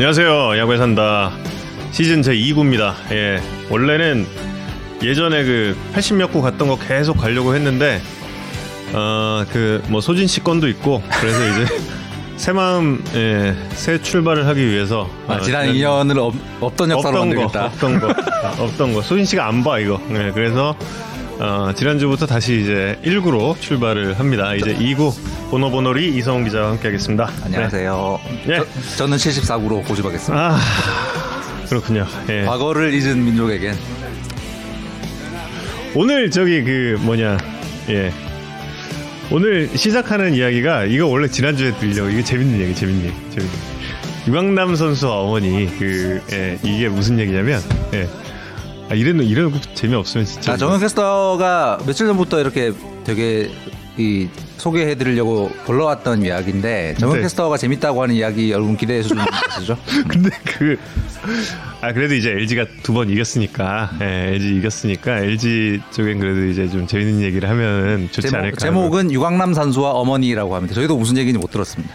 안녕하세요. 야구에 산다. 시즌 제 2구입니다. 예. 원래는 예전에 그 80몇 구 갔던 거 계속 가려고 했는데, 어, 그, 뭐, 소진 씨 건도 있고, 그래서 이제, 새 마음, 예, 새 출발을 하기 위해서. 아, 어, 지난 지난- 2년을 없, 없던 역사로 없던 거, 만들겠다. 없던 거, 없던 거. 소진 씨가 안 봐, 이거. 예, 그래서, 어, 지난주부터 다시 이제 1구로 출발을 합니다. 이제 2구, 보노보노리 이성훈 기자와 함께 하겠습니다. 안녕하세요. 네. 저, 는 74구로 고집하겠습니다. 아, 그렇군요. 예. 과거를 잊은 민족에겐 오늘 저기 그 뭐냐 예 오늘 시작하는 이야기가 이거 원래 지난주에 들려고 이게 재밌는 얘기 재밌는 얘기 재밌는 얘기. 유강남 선수 어머니 그 예, 이게 무슨 얘기냐면 예. 아 이래는 이래놓고 재미없으면 진짜 아, 정현 캐스터가 며칠 전부터 이렇게 되게 이 소개해드리려고 불러왔던 이야기인데 정현 네. 캐스터가 재밌다고 하는 이야기 여러분 기대해 주시죠. 근데 그 아 그래도 이제 LG가 두 번 이겼으니까 예, LG 이겼으니까 LG 쪽엔 그래도 이제 좀 재밌는 얘기를 하면 좋지 제목, 않을까 제목은 유광남 선수와 어머니라고 합니다. 저희도 무슨 얘기인지 못 들었습니다.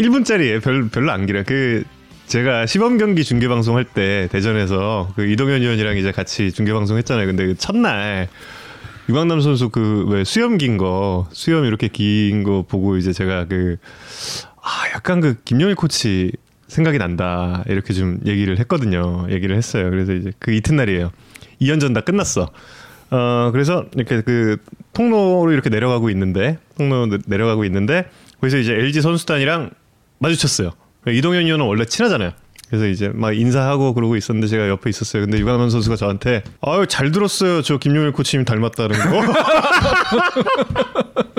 1분짜리예요. 별, 별로 안 길어요. 그 제가 시범 경기 중계 방송 할 때 대전에서 그 이동현 의원이랑 이제 같이 중계 방송 했잖아요. 근데 그 첫날 유강남 선수 그 왜 수염 긴 거, 수염 이렇게 긴 거 보고 이제 제가 그 아, 약간 그 김영일 코치 생각이 난다. 이렇게 좀 얘기를 했거든요. 얘기를 했어요. 그래서 이제 그 이튿날이에요. 2연전 다 끝났어. 어, 그래서 이렇게 그 통로로 이렇게 내려가고 있는데, 통로 로 내려가고 있는데, 거기서 이제 LG 선수단이랑 마주쳤어요. 이동현 의원은 원래 친하잖아요. 그래서 이제 막 인사하고 그러고 있었는데 제가 옆에 있었어요. 근데 유강남 선수가 저한테 아유 잘 들었어요. 저 김용일 코치님 닮았다는 거.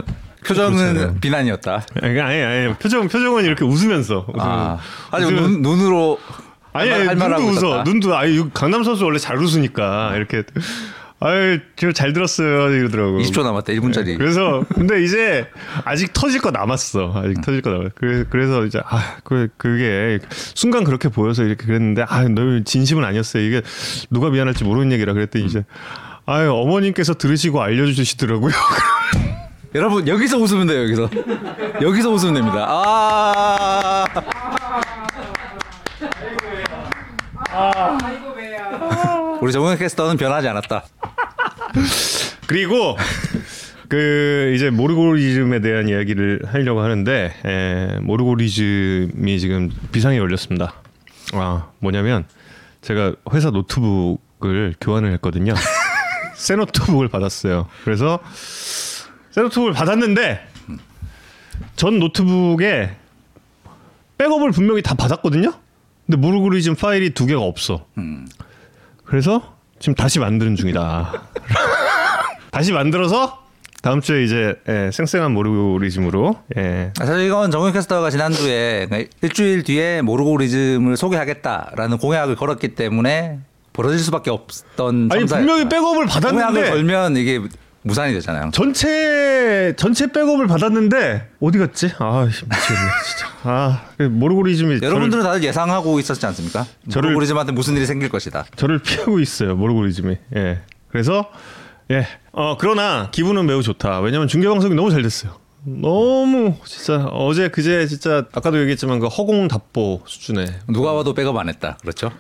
표정은. 비난이었다. 아니 아니 아니 표정 표정은 이렇게 웃으면서 웃으면서 아, 아니 웃으면- 눈, 눈으로 아니, 할 아니 눈도 웃어. 있었다. 눈도 아니 유- 강남 선수 원래 잘 웃으니까 이렇게 아유 저잘 들었어요 이러더라고. 20초 남았다. 1분짜리. 그래서 근데 이제 아직 터질 거 남았어. 아직 음. 터질 거 남았어. 그래, 그래서 이제 아 그, 그게 순간 그렇게 보여서 이렇게 그랬는데 아 너 진심은 아니었어요. 이게 누가 미안할지 모르는 얘기라 그랬더니 이제 아유 어머님께서 들으시고 알려 주시더라고요. 여러분 여기서 웃으면 돼요. 여기서 여기서 웃으면 됩니다. 아 우리 정현 캐스터는 변하지 않았다. 그리고 그 이제 모르고리즘에 대한 이야기를 하려고 하는데 에, 모르고리즘이 지금 비상에 걸렸습니다. 아 뭐냐면 제가 회사 노트북을 교환을 했거든요. 새 노트북을 받았어요. 그래서 새 노트북을 받았는데 전 노트북에 백업을 분명히 다 받았거든요. 근데 모르고리즘 파일이 두 개가 없어. 그래서 지금 다시 만드는 중이다. 다시 만들어서 다음 주에 이제 예, 쌩쌩한 모르고리즘으로 예. 아, 사실 이건 정현 캐스터가 지난주에 그러니까 일주일 뒤에 모르고리즘을 소개하겠다라는 공약을 걸었기 때문에 벌어질 수밖에 없던 아니 참사였다. 분명히 백업을 공약을 받았는데 걸면 이게 무산이 되잖아요. 전체 전체 백업을 받았는데 어디 갔지? 아 씨, 미치겠네 진짜. 아 모르고리즘이 저를, 여러분들은 다들 예상하고 있었지 않습니까? 저를- 모르고리즘한테 무슨 일이 생길 것이다. 저를 피하고 있어요 모르고리즘이. 예. 그래서 예. 어 그러나 기분은 매우 좋다. 왜냐면 중계 방송이 너무 잘 됐어요. 너무 진짜 어제 그제 진짜 아까도 얘기했지만 그 허공 답보 수준의 누가 봐도 백업 안 했다. 그렇죠?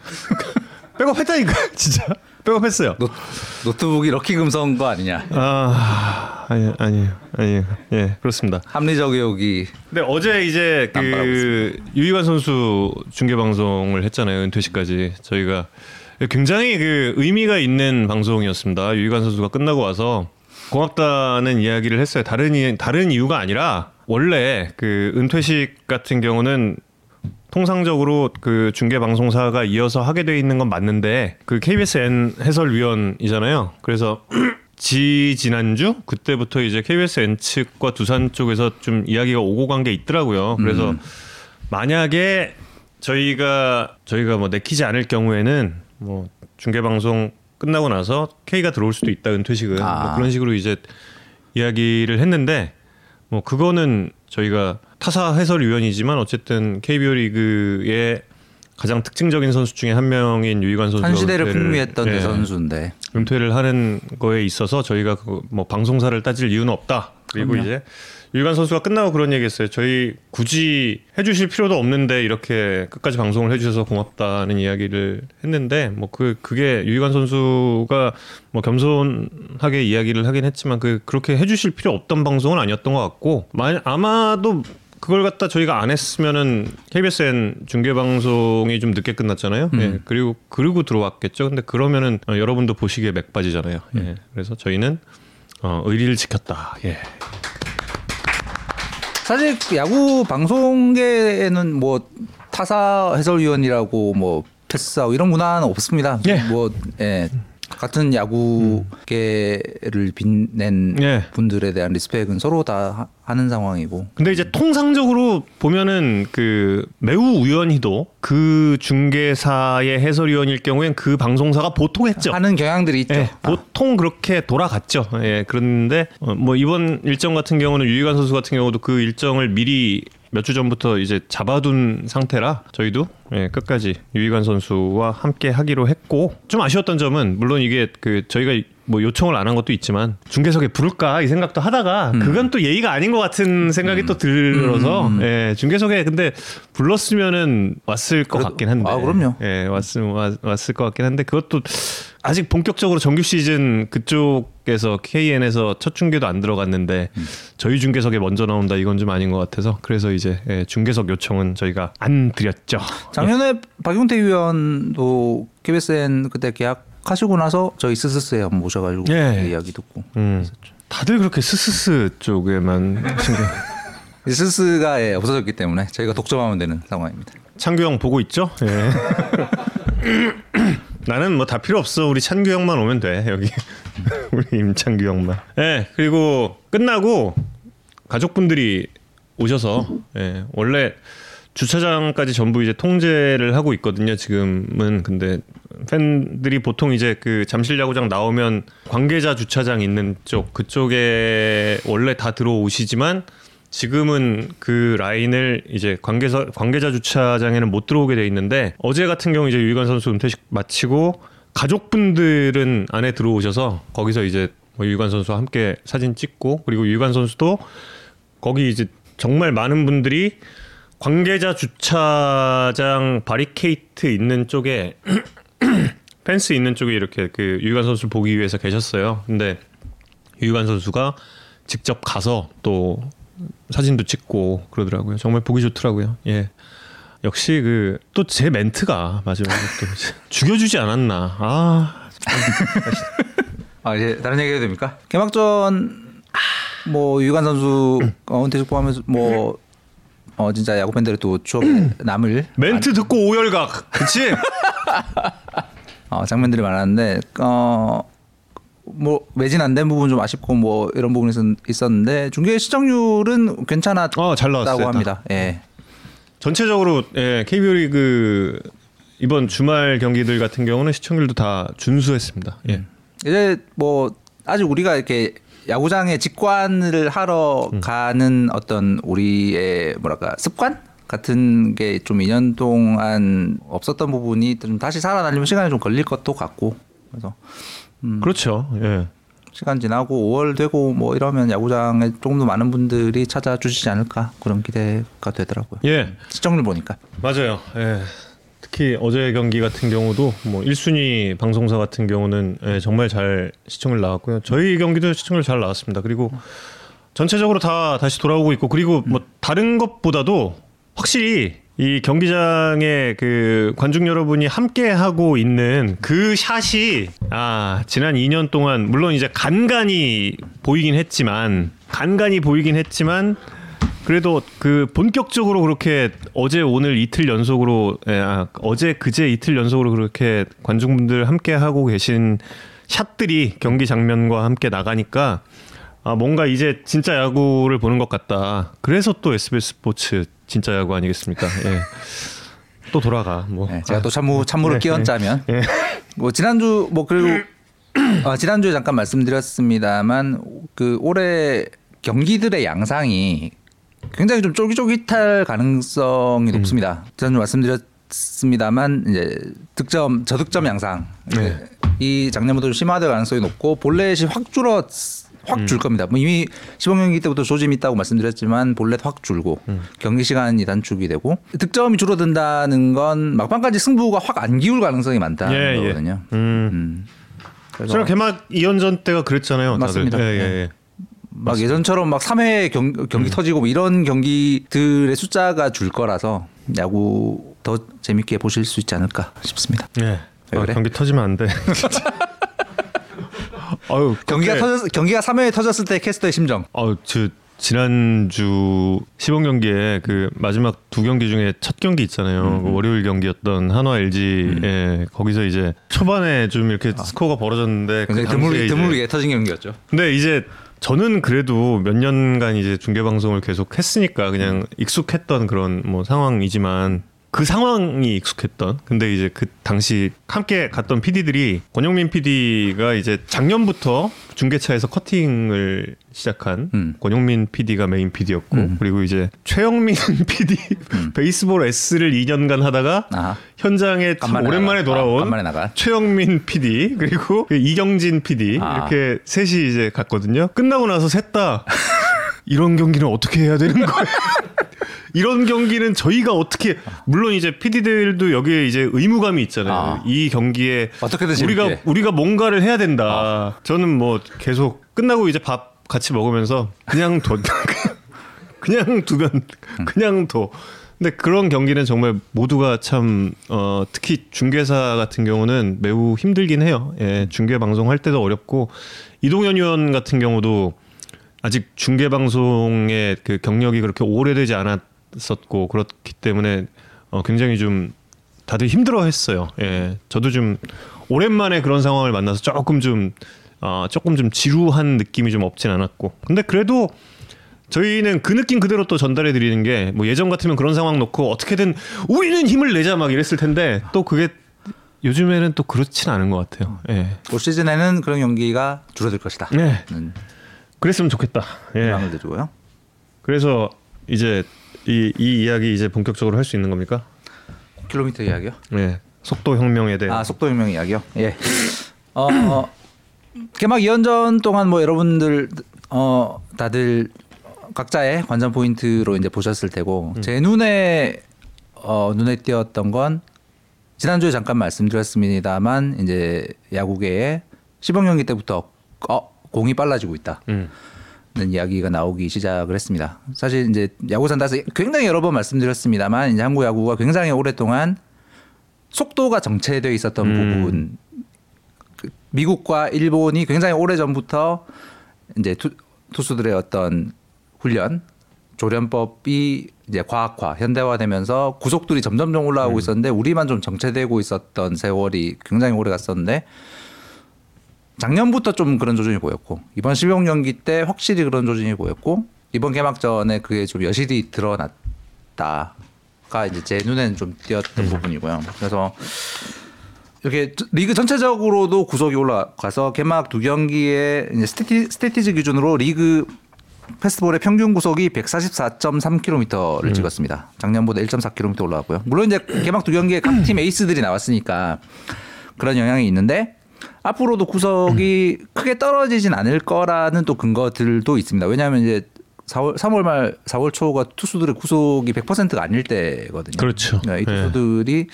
백업 했다니까 진짜 백업했어요. 노, 노트북이 럭키 금성 거 아니냐? 아 아니 아니 아니 예 그렇습니다. 합리적 의혹이 근데 어제 이제 그 유희관 선수 중계 방송을 했잖아요 은퇴식까지 저희가 굉장히 그 의미가 있는 방송이었습니다. 유희관 선수가 끝나고 와서 고맙다는 이야기를 했어요. 다른 이, 다른 이유가 아니라 원래 그 은퇴식 같은 경우는 통상적으로 그 중계 방송사가 이어서 하게 돼 있는 건 맞는데 그 KBSN 해설위원이잖아요. 그래서 지 지난주 그때부터 이제 KBSN 측과 두산 쪽에서 좀 이야기가 오고 간 게 있더라고요. 그래서 만약에 저희가 저희가 뭐 내키지 않을 경우에는 뭐 중계 방송 끝나고 나서 K가 들어올 수도 있다 은퇴식은 아. 뭐 그런 식으로 이제 이야기를 했는데 뭐 그거는 저희가 타사 해설위원이지만 어쨌든 KBO 리그의 가장 특징적인 선수 중에 한 명인 유희관 선수가 한 시대를 은퇴를- 풍미했던 예, 그 선수인데 은퇴를 하는 거에 있어서 저희가 그 뭐 방송사를 따질 이유는 없다. 그리고 그럼요. 이제 유희관 선수가 끝나고 그런 얘기했어요. 저희 굳이 해주실 필요도 없는데 이렇게 끝까지 방송을 해주셔서 고맙다는 이야기를 했는데 뭐 그 그게 유희관 선수가 뭐 겸손하게 이야기를 하긴 했지만 그 그렇게 해주실 필요 없던 방송은 아니었던 것 같고 만 아마도 그걸 갖다 저희가 안 했으면은 KBSN 중계 방송이 좀 늦게 끝났잖아요. 예. 그리고 그리고 들어왔겠죠. 근데 그러면은 어, 여러분도 보시기에 맥 빠지잖아요. 예. 그래서 저희는 어, 의리를 지켰다. 예. 사실 그 야구 방송계에는 뭐 타사 해설위원이라고 뭐 패스하고 이런 문화는 없습니다. 예. 뭐 예. 같은 야구계를 빛낸 예. 분들에 대한 리스펙은 서로 다 하- 하는 상황이고 근데 이제 통상적으로 보면은 그 매우 우연히도 그 중개사의 해설위원일 경우엔 그 방송사가 보통 했죠. 하는 경향들이 있죠. 예, 아, 보통 그렇게 돌아갔죠. 예, 그런데 어, 뭐 이번 일정 같은 경우는 유희관 선수 같은 경우도 그 일정을 미리 몇 주 전부터 이제 잡아둔 상태라 저희도 예, 끝까지 유희관 선수와 함께 하기로 했고 좀 아쉬웠던 점은 물론 이게 그 저희가 뭐 요청을 안 한 것도 있지만 중계석에 부를까 이 생각도 하다가 그건 또 예의가 아닌 것 같은 생각이 또 들어서 예, 중계석에 근데 불렀으면은 왔을 것 그래도- 같긴 한데. 아, 그럼요. 예, 왔을 왔, 왔을 것 같긴 한데 그것도 아직 본격적으로 정규 시즌 그쪽에서 KN에서 첫 중계도 안 들어갔는데 저희 중계석에 먼저 나온다 이건 좀 아닌 것 같아서 그래서 이제 예, 중계석 요청은 저희가 안 드렸죠. 작년에 박용태 위원도 KBSN 그때 계약 하시고 나서 저희 스스스에 한번 모셔가지고 예. 이야기 듣고 음, 다들 그렇게 스스스 쪽에만 신경. 스스가 예, 없어졌기 때문에 저희가 독점하면 되는 상황입니다. 창규 형 보고 있죠? 예. 나는 뭐 다 필요 없어. 우리 찬규 형만 오면 돼. 여기 우리 임창규 형만. 예. 그리고 끝나고 가족분들이 오셔서 예. 원래 주차장까지 전부 이제 통제를 하고 있거든요. 지금은 근데 팬들이 보통 이제 그 잠실 야구장 나오면 관계자 주차장 있는 쪽 그쪽에 원래 다 들어오시지만 지금은 그 라인을 이제 관계자 관계자 주차장에는 못 들어오게 돼 있는데 어제 같은 경우 이제 유희관 선수 은퇴식 마치고 가족분들은 안에 들어오셔서 거기서 이제 뭐 유희관 선수와 함께 사진 찍고 그리고 유희관 선수도 거기 이제 정말 많은 분들이 관계자 주차장 바리케이트 있는 쪽에 펜스 있는 쪽에 이렇게 그 유희관 선수를 보기 위해서 계셨어요. 근데 유희관 선수가 직접 가서 또 사진도 찍고 그러더라고요. 정말 보기 좋더라고요. 예. 역시 그 또 제 멘트가 마지막에 또 죽여주지 않았나. 아 아 이제 다른 얘기 해도 됩니까? 개막전 뭐 유관 선수 어, 은퇴식 포함해서 뭐 어, 진짜 야구 팬들의 또 추억에 남을 멘트 듣고 오열각. 그치? 어, 장면들이 많았는데 어. 뭐 매진 안 된 부분 좀 아쉽고 뭐 이런 부분이 있었- 있었는데 중계 시청률은 괜찮았다고 어, 잘 나왔어요. 합니다. 예. 전체적으로 예, KBO 리그 이번 주말 경기들 같은 경우는 시청률도 다 준수했습니다. 예. 이제 뭐 아직 우리가 이렇게 야구장에 직관을 하러 음. 가는 어떤 우리의 뭐랄까 습관 같은 게 좀 2년 동안 없었던 부분이 좀 다시 살아나려면 시간이 좀 걸릴 것도 같고 그래서 그렇죠. 예. 시간 지나고 5월 되고 뭐 이러면 야구장에 조금 더 많은 분들이 찾아주시지 않을까 그런 기대가 되더라고요. 예. 시청률 보니까. 맞아요. 예. 특히 어제 경기 같은 경우도 뭐 1순위 방송사 같은 경우는 예, 정말 잘 시청률 나왔고요. 저희 경기도 시청률 잘 나왔습니다. 그리고 전체적으로 다 다시 돌아오고 있고 그리고 뭐 다른 것보다도 확실히 이 경기장에 그 관중 여러분이 함께 하고 있는 그 샷이 아 지난 2년 동안 물론 이제 간간히 보이긴 했지만 간간히 보이긴 했지만 그래도 그 본격적으로 그렇게 어제 오늘 이틀 연속으로 예, 아, 어제 그제 이틀 연속으로 그렇게 관중분들 함께 하고 계신 샷들이 경기 장면과 함께 나가니까 아 뭔가 이제 진짜 야구를 보는 것 같다. 그래서 또 SBS 스포츠 진짜 야구 아니겠습니까? 예. 또 돌아가 뭐. 네, 제가 또 참무 참무를 네, 끼얹자면 예. 뭐 지난주 뭐 그리고 어, 지난주에 잠깐 말씀드렸습니다만 그 올해 경기들의 양상이 굉장히 좀 쫄깃쫄깃할 가능성이 높습니다. 지난주 말씀드렸습니다만 이제 득점 저득점 양상 네. 이 작년보다 좀 심화될 가능성이 높고 볼넷이 확 줄어 확 줄 겁니다. 뭐 이미 시범 경기 때부터 조짐이 있다고 말씀드렸지만 볼넷 확 줄고 경기 시간이 단축이 되고 득점이 줄어든다는 건 막판까지 승부가 확 안 기울 가능성이 많다는 예, 예. 거거든요. 음. 음. 저랑 개막 2연전 때가 그랬잖아요. 맞습니다. 예, 예, 네. 예. 막 예전처럼 막 3회 경, 경기 음. 터지고 뭐 이런 경기들의 숫자가 줄 거라서 야구 더 재밌게 보실 수 있지 않을까 싶습니다. 예. 왜 아, 그래? 경기 터지면 안 돼. 아유, 경기가 터졌 경기가 3회에 터졌을 때 캐스터의 심정. 어, 저 지난주 시범 경기에 그 마지막 두 경기 중에 첫 경기 있잖아요. 그 월요일 경기였던 한화 LG에 거기서 이제 초반에 좀 이렇게 스코어가 벌어졌는데 그 굉장히 당시에 드물 이제- 드물게 터진 경기였죠. 근데 이제 저는 그래도 몇 년간 이제 중계 방송을 계속 했으니까 그냥 익숙했던 그런 뭐 상황이지만 그 상황이 익숙했던 근데 이제 그 당시 함께 갔던 PD들이 권영민 PD가 이제 작년부터 중계차에서 커팅을 시작한 음. 권영민 PD가 메인 PD였고 음. 그리고 이제 최영민 PD 베이스볼 S를 2년간 하다가 아하. 현장에 오랜만에 나가. 돌아온 아. 최영민 PD 그리고 그 이경진 PD 아. 이렇게 셋이 이제 갔거든요. 끝나고 나서 셋 다 이런 경기는 어떻게 해야 되는 거예요? 이런 경기는 저희가 어떻게 물론 이제 PD들도 여기에 이제 의무감이 있잖아요. 아. 이 경기에 어떻게든 우리가 재밌게. 우리가 뭔가를 해야 된다. 저는 뭐 계속 끝나고 이제 밥 같이 먹으면서 그냥 둬 그냥 두면 그냥 둬. 근데 그런 경기는 정말 모두가 참 어, 특히 중계사 같은 경우는 매우 힘들긴 해요. 예, 중계 방송 할 때도 어렵고 이동현 의원 같은 경우도 아직 중계 방송의 그 경력이 그렇게 오래되지 않았 었고 그렇기 때문에 어, 굉장히 좀 다들 힘들어했어요. 예, 저도 좀 오랜만에 그런 상황을 만나서 조금 좀 어, 조금 좀 지루한 느낌이 좀 없진 않았고 근데 그래도 저희는 그 느낌 그대로 또 전달해 드리는 게 뭐 예전 같으면 그런 상황 놓고 어떻게든 우리는 힘을 내자 막 이랬을 텐데 또 그게 요즘에는 또 그렇진 않은 것 같아요. 예. 올 시즌에는 그런 경기가 줄어들 것이다. 네. 는 그랬으면 좋겠다. 예. 희망을 드리고요. 그래서 이제 이, 이 이야기 이제 본격적으로 할 수 있는 겁니까? 킬로미터 이야기요? 예. 속도 혁명에 대해. 아 속도 혁명 이야기요? 예. 어, 어, 개막 2연전 동안 뭐 여러분들 어 다들 각자의 관전 포인트로 이제 보셨을 테고 제 눈에 어 눈에 띄었던 건 지난주에 잠깐 말씀드렸습니다만 이제 야구계에 시범 경기 때부터 어 공이 빨라지고 있다. 음. 는 이야기가 나오기 시작을 했습니다. 사실 이제 야구 산다에서 굉장히 여러 번 말씀드렸습니다만 이제 한국 야구가 굉장히 오랫동안 속도가 정체되어 있었던 음. 부분 그 미국과 일본이 굉장히 오래 전부터 이제 투, 투수들의 어떤 훈련 조련법이 이제 과학화 현대화되면서 구속들이 점점점 올라오고 있었는데 우리만 좀 정체되고 있었던 세월이 굉장히 오래 갔었는데 작년부터 좀 그런 조짐이 보였고 이번 시범 경기 때 확실히 그런 조짐이 보였고 이번 개막전에 그게 좀 여실히 드러났다가 이제 제 눈에는 좀 띄었던 부분이고요. 그래서 이렇게 리그 전체적으로도 구속이 올라가서 개막 두 경기에 이제 스태티, 스태티즈 기준으로 리그 패스트볼의 평균 구속이 144.3km를 찍었습니다. 작년보다 1.4km 올라갔고요. 물론 이제 개막 두 경기에 각 팀 에이스들이 나왔으니까 그런 영향이 있는데 앞으로도 구속이 크게 떨어지진 않을 거라는 또 근거들도 있습니다. 왜냐하면 이제 4월 3월 말 4월 초가 투수들의 구속이 100%가 아닐 때거든요. 그렇죠. 네, 이 네. 투수들이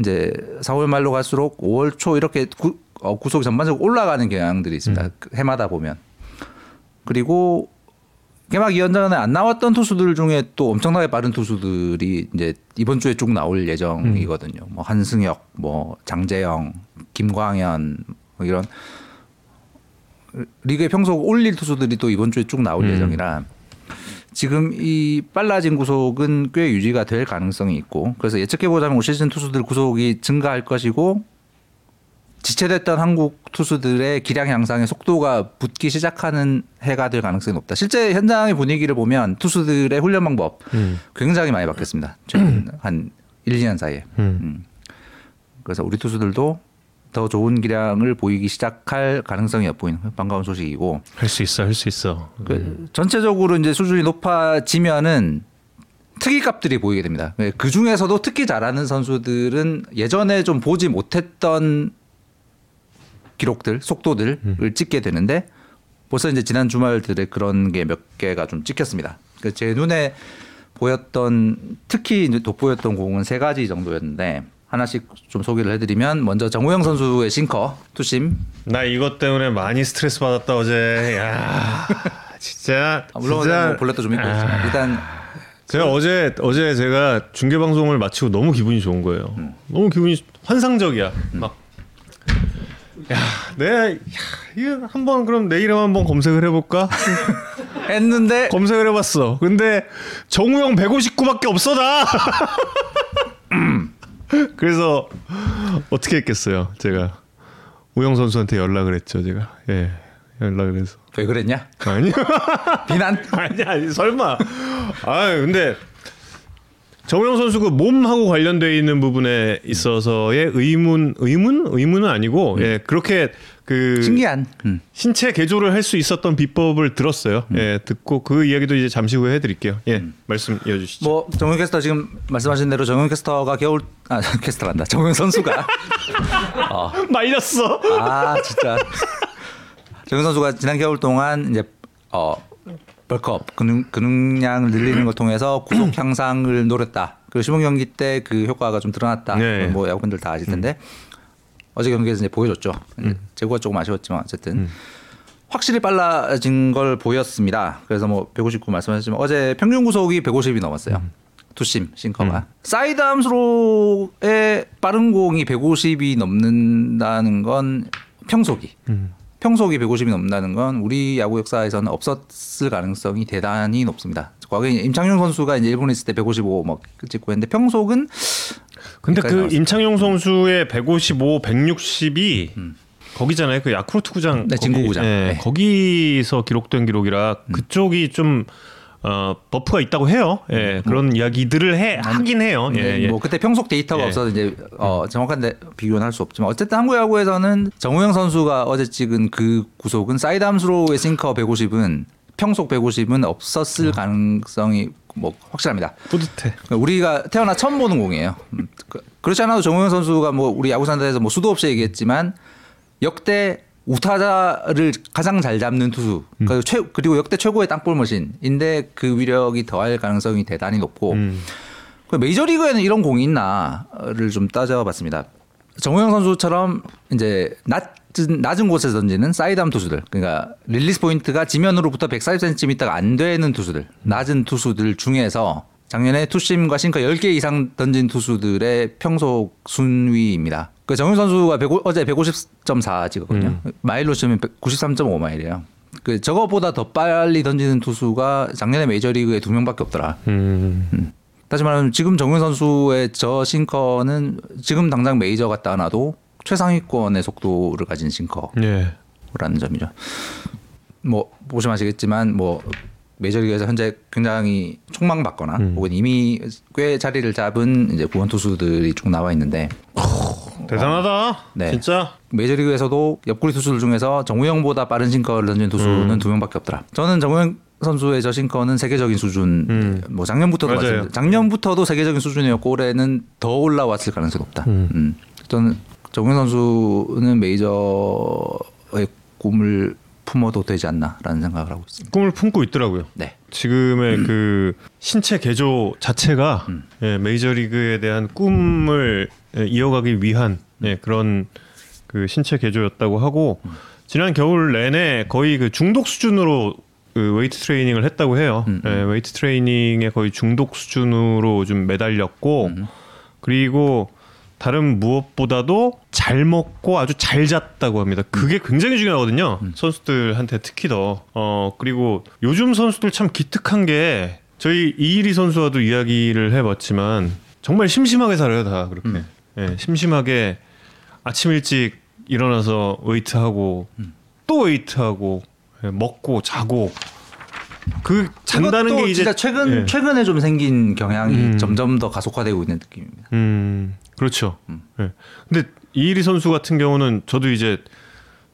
이제 4월 말로 갈수록 5월 초 이렇게 구, 어, 구속이 전반적으로 올라가는 경향들이 있습니다. 그 해마다 보면. 그리고 개막 2연전에 안 나왔던 투수들 중에 또 엄청나게 빠른 투수들이 이제 이번 주에 쭉 나올 예정이거든요. 뭐 한승혁, 뭐 장재영, 김광현 뭐 이런 리그의 평소 올릴 투수들이 또 이번 주에 쭉 나올 예정이라 지금 이 빨라진 구속은 꽤 유지가 될 가능성이 있고 그래서 예측해 보자면 올 시즌 투수들 구속이 증가할 것이고 지체됐던 한국 투수들의 기량 향상의 속도가 붙기 시작하는 해가 될 가능성이 높다. 실제 현장의 분위기를 보면 투수들의 훈련 방법 음. 굉장히 많이 바뀌었습니다. 최근 한 1, 2년 사이에. 음. 음. 그래서 우리 투수들도 더 좋은 기량을 보이기 시작할 가능성이 엿보이는 반가운 소식이고 할 수 있어, 할 수 있어. 그 전체적으로 이제 수준이 높아지면은 특이값들이 보이게 됩니다. 그 중에서도 특히 잘하는 선수들은 예전에 좀 보지 못했던 기록들, 속도들을 찍게 되는데 벌써 이제 지난 주말들에 그런 게 몇 개가 좀 찍혔습니다. 그제 눈에 보였던 특히 돋보였던 공은 세 가지 정도였는데 하나씩 좀 소개를 해드리면 먼저 정우영 선수의 싱커 투심 나 이것 때문에 많이 스트레스 받았다 어제. 야 진짜. 아, 물론 진짜. 뭐 볼넷도 좀 있고 있지만 일단 제가 어제 어제 제가 중계 방송을 마치고 너무 기분이 좋은 거예요. 너무 기분이 환상적이야. 막. 야, 내가 야, 이거 한번 그럼 내 이름 한번 검색을 해볼까? 했는데 검색을 해봤어. 근데 정우영 159밖에 없어 나. 그래서 어떻게 했겠어요? 제가 우영 선수한테 연락을 했죠. 제가 예 연락을 해서 왜 그랬냐? 아니요. 비난? 아니 아니 설마. 아 근데 정우영 선수 그 몸하고 관련돼 있는 부분에 있어서의 의문 의문 의문은 아니고 예 그렇게 그 신기한. 음. 신체 개조를 할 수 있었던 비법을 들었어요. 예 듣고 그 이야기도 이제 잠시 후에 해드릴게요. 예 말씀 이어주시죠. 뭐 정용 캐스터 지금 말씀하신 대로 정용 캐스터가 겨울 아 캐스터란다. 정용 선수가 어, 말렸어. 아 진짜 정용 선수가 지난 겨울 동안 이제 어 벌크업 근육 근육량을 늘리는 걸 통해서 구속 향상을 노렸다. 그리고 시범 경기 때 그 효과가 좀 드러났다. 네. 뭐 야구분들 다 아실 텐데 어제 경기에서 이제 보여줬죠. 제구가 조금 아쉬웠지만 어쨌든 확실히 빨라진 걸 보였습니다. 그래서 뭐 159 말씀하셨지만 어제 평균 구속이 150이 넘었어요. 투심 싱커가 사이드 암스로의 빠른 공이 150이 넘는다는 건 평속이 평속이 150이 넘는다는 건 우리 야구 역사에서는 없었을 가능성이 대단히 높습니다. 과거에 임창용 선수가 이제 일본에 있을 때 155막 찍고 했는데 평속은 근데 그. 임창용 선수의 155, 160이 거기잖아요. 그 야쿠르트 구장. 네, 진구 구장. 예, 네. 거기서 기록된 기록이라 그쪽이 좀 어, 버프가 있다고 해요. 예, 그런 이야기들을 해 하긴 해요. 예, 네, 예. 뭐 그때 평속 데이터가 예. 없어서 이제 어, 정확한 데 비교는 할 수 없지만 어쨌든 한국 야구에서는 정우영 선수가 어제 찍은 그 구속은 사이드 암스로의 싱커 150은 평속 150은 없었을 음. 가능성이 뭐 확실합니다. 뿌듯해. 우리가 태어나 처음 보는 공이에요. 음, 그- 그렇지 않아도 정우영 선수가 뭐 우리 야구 산다에서 뭐 수도 없이 얘기했지만 역대 우타자를 가장 잘 잡는 투수 그리고, 최, 그리고 역대 최고의 땅볼 머신인데 그 위력이 더할 가능성이 대단히 높고 음. 그 메이저리그에는 이런 공이 있나를 좀 따져봤습니다. 정우영 선수처럼 이제 낮은 낮은 곳에서 던지는 사이드암 투수들, 그러니까 릴리스 포인트가 지면으로부터 140cm가 안 되는 투수들, 낮은 투수들 중에서 작년에 투심과 싱커 10개 이상 던진 투수들의 평속 순위입니다. 그 정우영 선수가 105, 어제 150.4 찍었거든요. 마일로 치면 93.5 마일이에요. 그 저거보다 더 빨리 던지는 투수가 작년에 메이저리그에 두 명밖에 없더라. 음. 다시 말하면 지금 정훈 선수의 저 싱커는 지금 당장 메이저 갔다 놔도 최상위권의 속도를 가진 싱커라는 예. 점이죠. 뭐 보시면 아시겠지만 뭐 메이저리그에서 현재 굉장히 촉망받거나 혹은 이미 꽤 자리를 잡은 이제 구원 투수들이 쭉 나와 있는데 대단하다. 네. 진짜. 메이저리그에서도 옆구리 투수들 중에서 정우영보다 빠른 싱커를 던진 투수는 두 명밖에 없더라. 저는 정우영 선수의 저 싱커는 세계적인 수준. 음. 뭐 작년부터도. 맞습니다. 작년부터도 세계적인 수준이었고 올해는 더 올라왔을 가능성이 높다. 음. 저는 정우영 선수는 메이저의 꿈을 품어도 되지 않나라는 생각을 하고 있습니다. 꿈을 품고 있더라고요. 네. 지금의 그 신체 개조 자체가 예, 메이저리그에 대한 꿈을 예, 이어가기 위한 예, 그런 그 신체 개조였다고 하고 지난 겨울 내내 거의 그 중독 수준으로 그 웨이트 트레이닝을 했다고 해요. 예, 웨이트 트레이닝에 거의 중독 수준으로 좀 매달렸고 그리고 다른 무엇보다도 잘 먹고 아주 잘 잤다고 합니다. 그게 굉장히 중요하거든요. 선수들한테 특히 더. 어, 그리고 요즘 선수들 참 기특한 게 저희 이일이 선수와도 이야기를 해봤지만 정말 심심하게 살아요, 다 그렇게. 예, 심심하게 아침 일찍 일어나서 웨이트하고 또 웨이트하고 예, 먹고 자고 그 잔다는 게 이제 진짜 최근 예. 최근에 좀 생긴 경향이 음. 점점 더 가속화되고 있는 느낌입니다. 음, 그렇죠. 예. 근데 이일이 선수 같은 경우는 저도 이제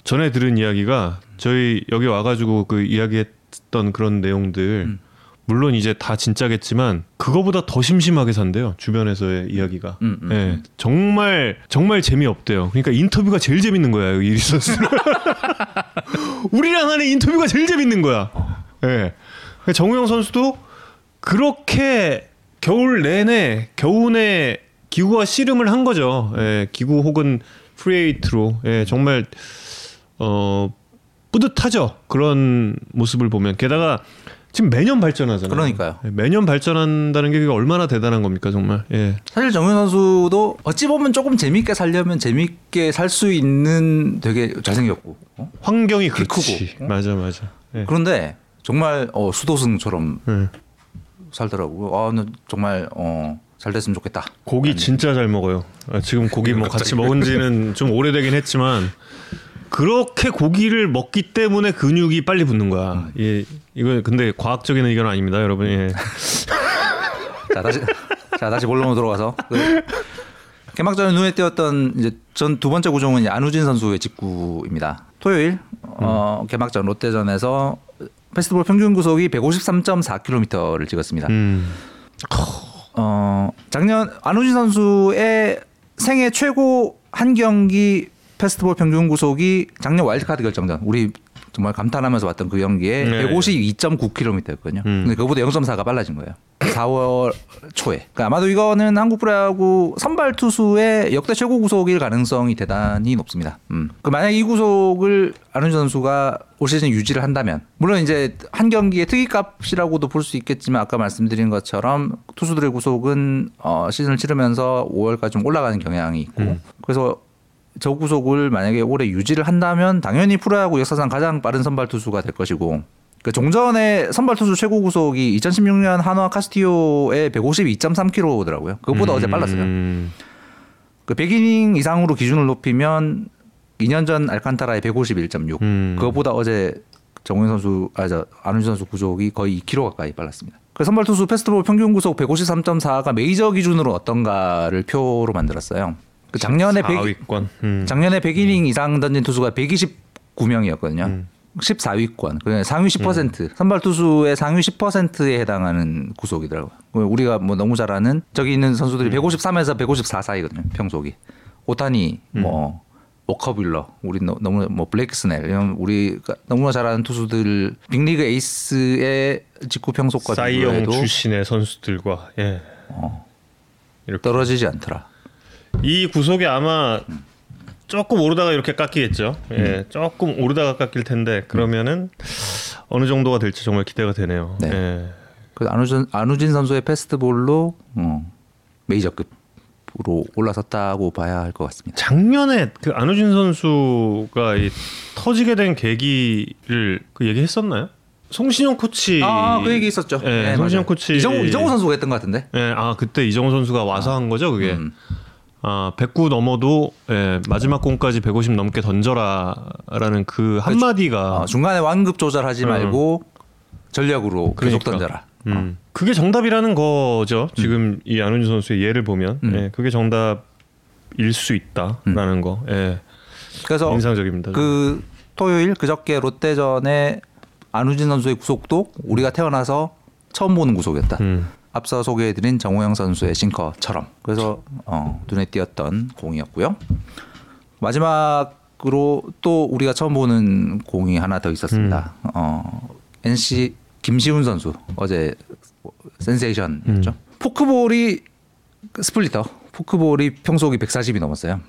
전에 들은 이야기가 저희 여기 와가지고 그 이야기했던 그런 내용들 물론 이제 다 진짜겠지만 그거보다 더 심심하게 산대요 주변에서의 이야기가. 음, 음, 예, 정말 정말 재미없대요. 그러니까 인터뷰가 제일 재밌는 거야 이리 선수. 우리랑 하는 인터뷰가 제일 재밌는 거야. 예. 그러니까 정우영 선수도 그렇게 겨울 내내 겨우내 기구와 씨름을 한 거죠. 예, 기구 혹은 free weight로 예, 정말 어 뿌듯하죠. 그런 모습을 보면 게다가 지금 매년 발전하잖아요. 그러니까요. 예, 매년 발전한다는 게 얼마나 대단한 겁니까, 정말. 예. 사실 정현 선수도 어찌 보면 조금 재밌게 살려면 재밌게 살 수 있는 되게 잘생겼고 어? 환경이 키 그렇지. 크고. 어? 맞아, 맞아. 예. 그런데 정말 어, 수도승처럼 예. 살더라고요. 아, 나 정말 어, 잘 됐으면 좋겠다. 고기 진짜 잘 먹어요. 아, 지금 고기 뭐 같이 먹은 지는 좀 오래되긴 했지만 그렇게 고기를 먹기 때문에 근육이 빨리 붙는 거야. 예, 이거 근데 과학적인 의견은 아닙니다, 여러분. 예. 자 다시 자 다시 본론으로 돌아가서 그 개막전에 눈에 띄었던 이제 전 두 번째 구종은 안우진 선수의 직구입니다. 토요일 어, 개막전 롯데전에서 페스티벌 평균 구속이 153.4km를 찍었습니다. 음. 어, 작년 안우진 선수의 생애 최고 한 경기 페스티벌 평균 구속이 작년 와일드카드 결정전 우리 정말 감탄하면서 봤던 그 경기에 네. 152.9km였거든요. 음. 근데 그보다 0.4가 빨라진 거예요. 4월 초에. 그러니까 아마도 이거는 한국 프로야구 선발 투수의 역대 최고 구속일 가능성이 대단히 높습니다. 음. 그 만약 이 구속을 안우진 선수가 올 시즌 유지를 한다면 물론 이제 한 경기의 특이값이라고도 볼 수 있겠지만 아까 말씀드린 것처럼 투수들의 구속은 어, 시즌을 치르면서 5월까지 좀 올라가는 경향이 있고 그래서 저 구속을 만약에 올해 유지를 한다면 당연히 프로야구 역사상 가장 빠른 선발 투수가 될 것이고 그 종전의 선발 투수 최고 구속이 2016년 한화 카스티오의 152.3km더라고요. 그것보다 어제 빨랐어요. 음. 그 100이닝 이상으로 기준을 높이면 2년 전 알칸타라의 151.6. 음. 그것보다 어제 정우영 선수, 아, 저, 안우진 선수 구속이 거의 2km 가까이 빨랐습니다. 그 선발 투수 페스티벌 평균 구속 153.4가 메이저 기준으로 어떤가를 표로 만들었어요. 그 작년에 100, 4위권. 음. 작년에 100이닝 이상 던진 투수가 129명이었거든요. 음. 14위권. 그 상위 10%. 선발 투수의 상위 10%에 해당하는 구속이더라고요. 우리가 뭐 너무 잘 아는 저기 있는 선수들이 153에서 154 사이거든요. 평속이. 오타니 뭐 워커 뷸러, 우리 너- 너무 뭐 블레이크 스넬 이런 우리가 너무나 잘 아는 투수들 빅리그 에이스의 직구 평속과 사이영 비교해도 출신의 선수들과 예. 이렇게 떨어지지 않더라. 이 구속이 아마 조금 오르다가 이렇게 깎이겠죠. 예, 음. 조금 오르다가 깎일 텐데 그러면은 어느 정도가 될지 정말 기대가 되네요. 네. 예. 그 안우진 안우진 선수의 패스트볼로 어, 메이저급으로 올라섰다고 봐야 할 것 같습니다. 작년에 그 안우진 선수가 이 터지게 된 계기를 그 얘기했었나요? 송신영 코치. 아, 그 얘기 있었죠. 예, 송신영 코치. 이정우 이정우 선수가 했던 것 같은데. 예, 아 그때 이정우 선수가 와서 한 거죠, 그게. 음. 아, 109 넘어도 예, 마지막 공까지 150 넘게 던져라라는 그 한마디가 어, 중간에 완급 조절하지 음. 말고 전력으로 계속 그러니까. 던져라. 음. 그게 정답이라는 거죠. 지금 이 안훈진 선수의 예를 보면 음. 예, 그게 정답일 수 있다라는 거. 예, 그래서 인상적입니다. 그 토요일 그저께 롯데전에 안우진 선수의 구속도 우리가 태어나서 처음 보는 구속이었다. 음. 앞서 소개해드린 정우영 선수의 싱커처럼 그래서 어, 눈에 띄었던 공이었고요. 마지막으로 또 우리가 처음 보는 공이 하나 더 있었습니다. 어, NC 김시훈 선수 어제 센세이션이었죠. 포크볼이 그 스플리터 포크볼이 평속이 140이 넘었어요.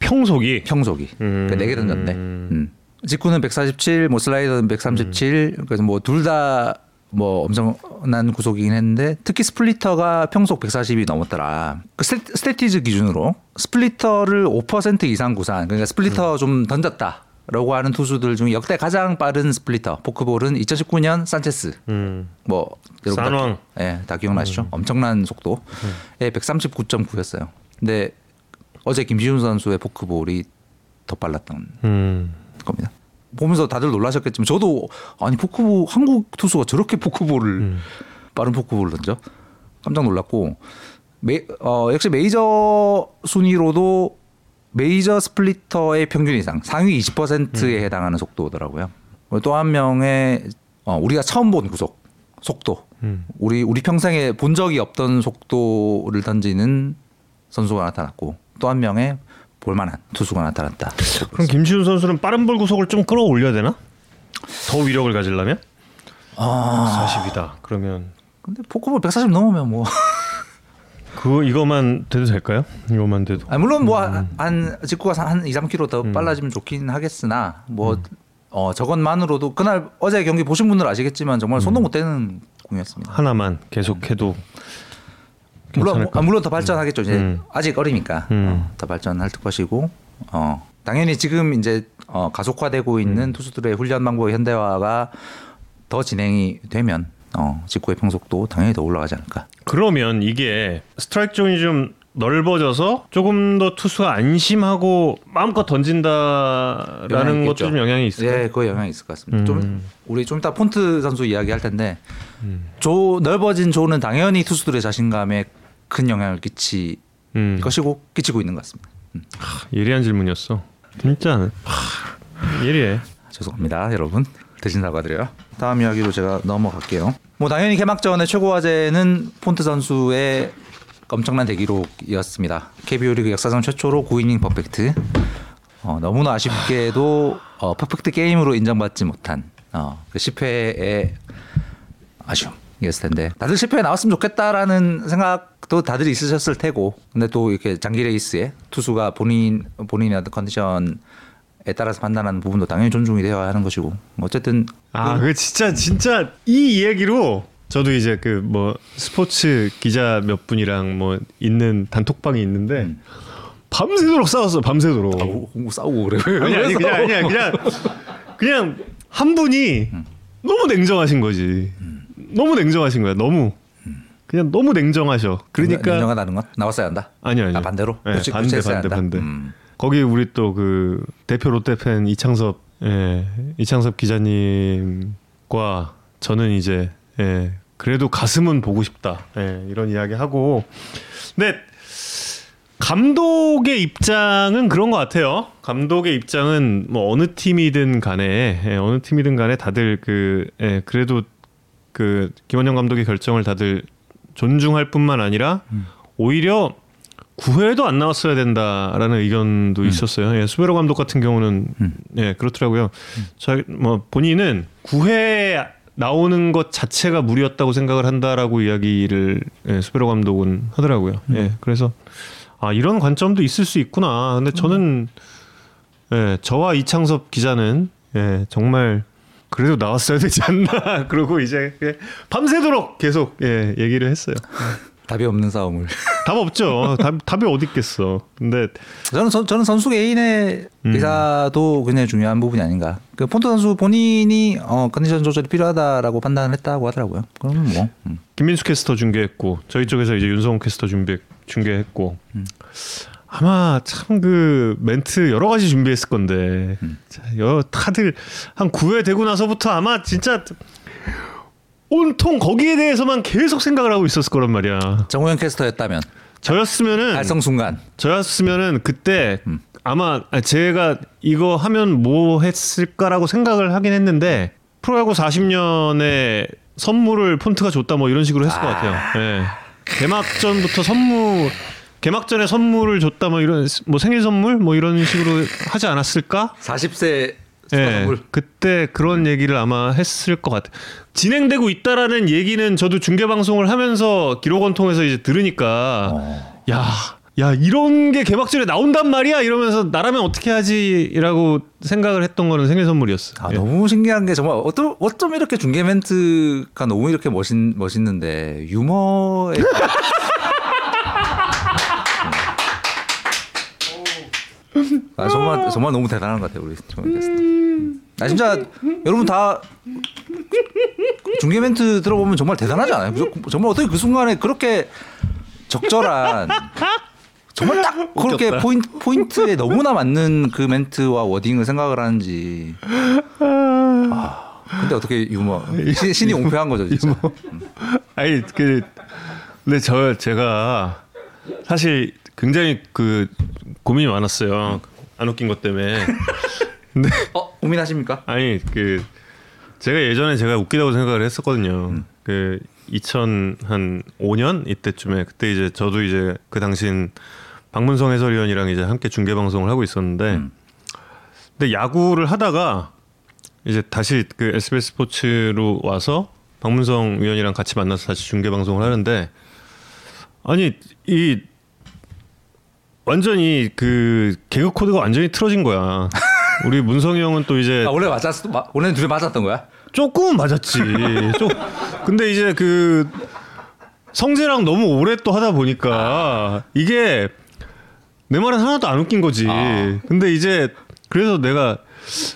평속이 평속이 음. 그러니까 네개 던졌네. 음. 직구는 147, 뭐 슬라이더는 137. 음. 그래서 뭐 둘 다 뭐 엄청난 구속이긴 했는데 특히 스플리터가 평속 140이 넘었더라. 그 스태- 스태티즈 기준으로 스플리터를 5% 이상 구사한 그러니까 스플리터 음. 좀 던졌다. 라고 하는 투수들 중에 역대 가장 빠른 스플리터 포크볼은 2019년 산체스 음. 뭐 산왕. 예, 다 기억나시죠? 엄청난 속도에 139.9였어요. 근데 어제 김시훈 선수의 포크볼이 더 빨랐던 음. 겁니다. 보면서 다들 놀라셨겠지만 저도 아니 포크볼 한국 투수가 저렇게 포크볼을 빠른 포크볼을 던져 깜짝 놀랐고 메, 어, 역시 메이저 순위로도 메이저 스플리터의 평균 이상 상위 20%에 해당하는 속도더라고요. 또 한 명의 어, 우리가 처음 본 구속 속도. 음. 우리 우리 평생에 본 적이 없던 속도를 던지는 선수가 나타났고 또 한 명의 볼만한 투수가 나타났다. 그럼 김시훈 선수는 빠른 볼 구속을 좀 끌어올려야 되나? 더 위력을 가지려면? 아 40이다. 그러면 근데 포크볼 140 넘으면 뭐 그거 이거만 돼도 될까요? 이거만 돼도. 아니, 물론 뭐한 직구가 한 2, 3km 더 빨라지면 좋긴 하겠으나 뭐 어, 저것만으로도 그날 어제 경기 보신 분들 아시겠지만 정말 손도 못 대는 공이었습니다. 하나만 계속해도 물론 아, 물론 더 발전하겠죠. 이제 음. 아직 어리니까 음. 어, 더 발전할 것이고 어, 당연히 지금 이제 어, 가속화되고 있는 음. 투수들의 훈련 방법의 현대화가 더 진행이 되면 어, 직구의 평속도 당연히 더 올라가지 않을까. 그러면 이게 스트라이크 존이 좀 넓어져서 조금 더 투수가 안심하고 마음껏 던진다라는 것도. 좀 영향이 있을까요? 예, 그 영향이 있을 것 같습니다. 음. 좀 우리 좀 이따 폰트 선수 이야기 할 텐데 존 넓어진 존은 당연히 투수들의 자신감에 큰 영향을 끼치 음. 것이고 끼치고 있는 것 같습니다. 음. 예리한 질문이었어. 진짜 하, 예리해. 죄송합니다, 여러분. 대신 사과드려요. 다음 이야기로 제가 넘어갈게요. 뭐 당연히 개막전의 최고 화제는 폰트 선수의 엄청난 대기록이었습니다. KBO 리그 역사상 최초로 9이닝 퍼펙트. 어, 너무나 아쉽게도 어, 퍼펙트 게임으로 인정받지 못한 어, 그 10회의 아쉬움 이었을 텐데 다들 10회에 나왔으면 좋겠다라는 생각도 다들 있으셨을 테고 근데 또 이렇게 장기 레이스에 투수가 본인 본인의 컨디션에 따라서 판단하는 부분도 당연히 존중이 되어야 하는 것이고 어쨌든 아, 그 진짜 진짜 이 이야기로 저도 이제 그 뭐 스포츠 기자 몇 분이랑 뭐 있는 단톡방이 있는데 밤새도록 싸웠어. 밤새도록. 아, 싸우고 그래요. 아니 아니 그냥 아니야 그냥 그냥 한 분이 너무 냉정하신 거지. 너무 냉정하신 거야. 너무 그냥 너무 냉정하셔. 그러니까 인정하다는 건 나왔어야 한다. 아니 아니 아, 반대로? 네, 반대 반대 한다? 반대. 음. 거기 우리 또 그 대표 롯데 팬 이창섭 예, 이창섭 기자님과 저는 이제 예, 그래도 가슴은 보고 싶다. 예, 이런 이야기 하고 근데 감독의 입장은 그런 것 같아요. 감독의 입장은 뭐 어느 팀이든 간에 예, 어느 팀이든 간에 다들 그 예, 그래도 그 김원영 감독의 결정을 다들 존중할 뿐만 아니라 오히려 9회도 안 나왔어야 된다라는 의견도 있었어요. 예, 수베로 감독 같은 경우는 음. 예, 그렇더라고요. 자, 뭐 본인은 9회 나오는 것 자체가 무리였다고 생각을 한다라고 이야기를 예, 수베로 감독은 하더라고요. 예, 그래서 아 이런 관점도 있을 수 있구나. 근데 저는 예, 저와 이창섭 기자는 예, 정말 그래도 나왔어야 되지 않나. 그러고 이제 예, 밤새도록 계속 예, 얘기를 했어요. 답이 없는 싸움을. 답 없죠. 답, 답이 어디 있겠어. 근데 저는 선, 저는 선수 개인의 음. 의사도 굉장히 중요한 부분이 아닌가. 그 폰트 선수 본인이 어, 컨디션 조절이 필요하다라고 판단을 했다고 하더라고요. 그러면 뭐 음. 김민수 캐스터 중계했고 저희 쪽에서 이제 윤성훈 캐스터 준비 중계했고 아마 참 그 멘트 여러 가지 준비했을 건데 자, 여 다들 한 9회 되고 나서부터 아마 진짜 온통 거기에 대해서만 계속 생각을 하고 있었을 거란 말이야. 정우영 캐스터였다면 저였으면은 달성 순간 저였으면은 그때 음. 아마 제가 이거 하면 뭐 했을까라고 생각을 하긴 했는데 프로야구 40년에 선물을 폰트가 줬다 뭐 이런 식으로 했을 것 같아요. 예. 개막전부터 선물 개막전에 선물을 줬다 뭐 이런 뭐 생일 선물 뭐 이런 식으로 하지 않았을까? 40세 예, 선물. 그때 그런 얘기를 아마 했을 것 같아요. 진행되고 있다라는 얘기는 저도 중계 방송을 하면서 기록원 통해서 이제 들으니까 어. 야, 야 이런 게 개막전에 나온단 말이야 이러면서 나라면 어떻게 하지라고 생각을 했던 거는 생일 선물이었어. 아, 예. 너무 신기한 게 정말 어쩜 어쩜 이렇게 중계 멘트가 너무 이렇게 멋있 멋있는데 유머에 아 정말 정말 너무 대단한 것 같아요 우리 정말 게스트. 아 진짜 여러분 다 중계 멘트 들어보면 정말 대단하지 않아요? 무조건- 정말 어떻게 그 순간에 그렇게 적절한 정말 딱 그렇게 웃겼다. 포인트, 포인트에 너무나 맞는 그 멘트와 워딩을 생각을 하는지. 아, 근데 어떻게 유머 신, 신이 옹패한 거죠 진짜. 아니 그 근데 저 제가 사실 굉장히 그 고민이 많았어요. 안 웃긴 것 때문에. 근데 어 고민하십니까? 아니 그 제가 예전에 제가 웃기다고 생각을 했었거든요. 그 2005년 이때쯤에 그때 이제 저도 이제 그 당신 박문성 해설위원이랑 이제 함께 중계 방송을 하고 있었는데 음. 근데 야구를 하다가 이제 다시 그 SBS 스포츠로 와서 박문성 위원이랑 같이 만나서 다시 중계 방송을 하는데 아니 이 완전히 그 개그 코드가 완전히 틀어진 거야. 우리 문성이 형은 또 이제 아, 원래 맞았어? 마, 원래 둘이 맞았던 거야? 조금은 맞았지. 좀 근데 이제 그 성재랑 너무 오래 또 하다 보니까 이게 내 말은 하나도 안 웃긴 거지. 아. 근데 이제 그래서 내가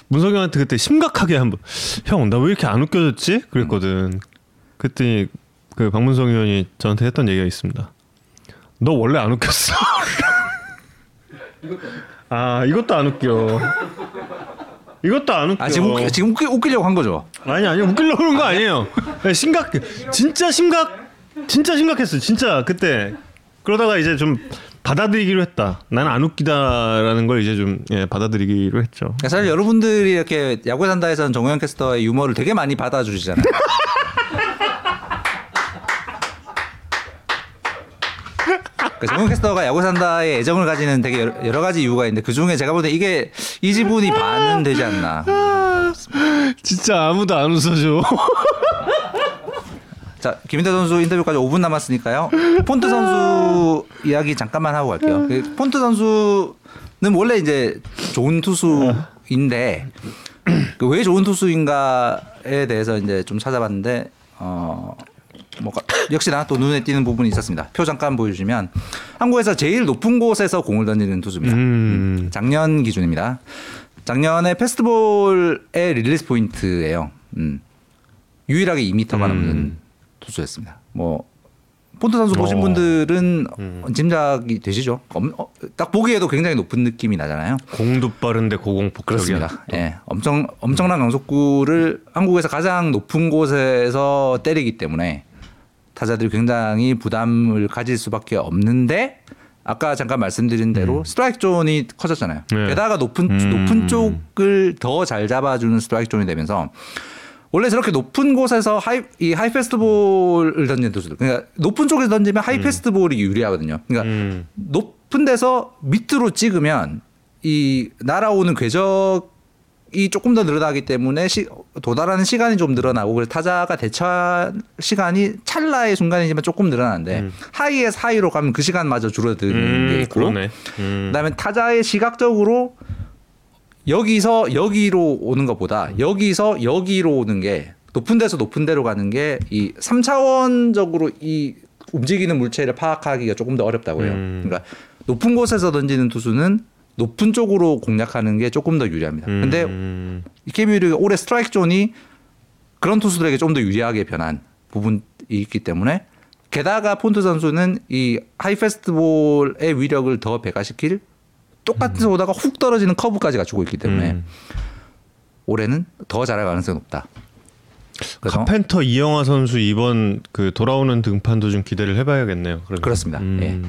문성이 형한테 그때 심각하게 한번 형 나 왜 이렇게 안 웃겨졌지? 그랬거든. 그랬더니 그 박문성 의원이 저한테 했던 얘기가 있습니다. 너 원래 안 웃겼어. 아 이것도 안 웃겨. 이것도 안 웃겨. 아 지금 웃기, 지금 웃기, 웃기려고 한 거죠? 아니 아니 웃기려고 그런 거 아니에요. 네, 심각 진짜 심각 진짜 심각했어. 진짜 그때 그러다가 이제 좀 받아들이기로 했다. 나는 안 웃기다라는 걸 이제 좀 예, 받아들이기로 했죠. 사실 여러분들이 이렇게 야구에 산다에서는 정우영 캐스터의 유머를 되게 많이 받아주시잖아요. 그 정우영 캐스터가 야구 산다에 애정을 가지는 되게 여러, 여러 가지 이유가 있는데 그 중에 제가 볼때 이게 이 지분이 반은 되지 않나. 진짜 아무도 안 웃어줘. 자 김인태 선수 인터뷰까지 5분 남았으니까요. 폰트 선수 이야기 잠깐만 하고 갈게요. 그 폰트 선수는 원래 이제 좋은 투수인데 그 왜 좋은 투수인가에 대해서 이제 좀 찾아봤는데 어. 뭐 역시나 또 눈에 띄는 부분이 있었습니다. 표 잠깐 보여주시면 한국에서 제일 높은 곳에서 공을 던지는 투수입니다. 음. 작년 기준입니다. 작년에 패스트볼의 릴리스 포인트예요. 음. 유일하게 2m가 넘는 투수였습니다. 뭐 폰트 선수 보신 어. 분들은 짐작이 되시죠? 엄- 어, 딱 보기에도 굉장히 높은 느낌이 나잖아요. 공도 빠른데 고공폭격이야. 그렇습니다. 예, 엄청 엄청난 강속구를 한국에서 가장 높은 곳에서 때리기 때문에 타자들이 굉장히 부담을 가질 수밖에 없는데 아까 잠깐 말씀드린 대로 스트라이크 존이 커졌잖아요. 네. 게다가 높은 음. 높은 쪽을 더 잘 잡아주는 스트라이크 존이 되면서 원래 저렇게 높은 곳에서 high 이 high fastball을 던지는 투수들 그러니까 높은 쪽에서 던지면 high fastball이 유리하거든요. 그러니까 음. 높은 데서 밑으로 찍으면 이 날아오는 궤적 이 조금 더 늘어나기 때문에 시, 도달하는 시간이 좀 늘어나고 그래서 타자가 대처할 시간이 찰나의 순간이지만 조금 늘어나는데 하이에서 하이로 가면 그 시간마저 줄어드는 게 음, 있고 그러네. 음. 그다음에 타자의 시각적으로 여기서 여기로 오는 것보다 여기서 여기로 오는 게 높은 데서 높은 데로 가는 게이 3차원적으로 이 움직이는 물체를 파악하기가 조금 더 어렵다고 해요. 음. 그러니까 높은 곳에서 던지는 투수는 높은 쪽으로 공략하는 게 조금 더 유리합니다. 근데 음. 이케미르가 올해 스트라이크 존이 그런 투수들에게 좀 더 유리하게 변한 부분이 있기 때문에 게다가 폰트 선수는 이 high fastball의 위력을 더 배가시킬 똑같은 오다가 훅 떨어지는 커브까지 갖추고 있기 때문에 음. 올해는 더 잘할 가능성이 높다. 카펜터 이영하 선수 이번 그 돌아오는 등판도 좀 기대를 해봐야겠네요. 그러면. 그렇습니다. 음. 예.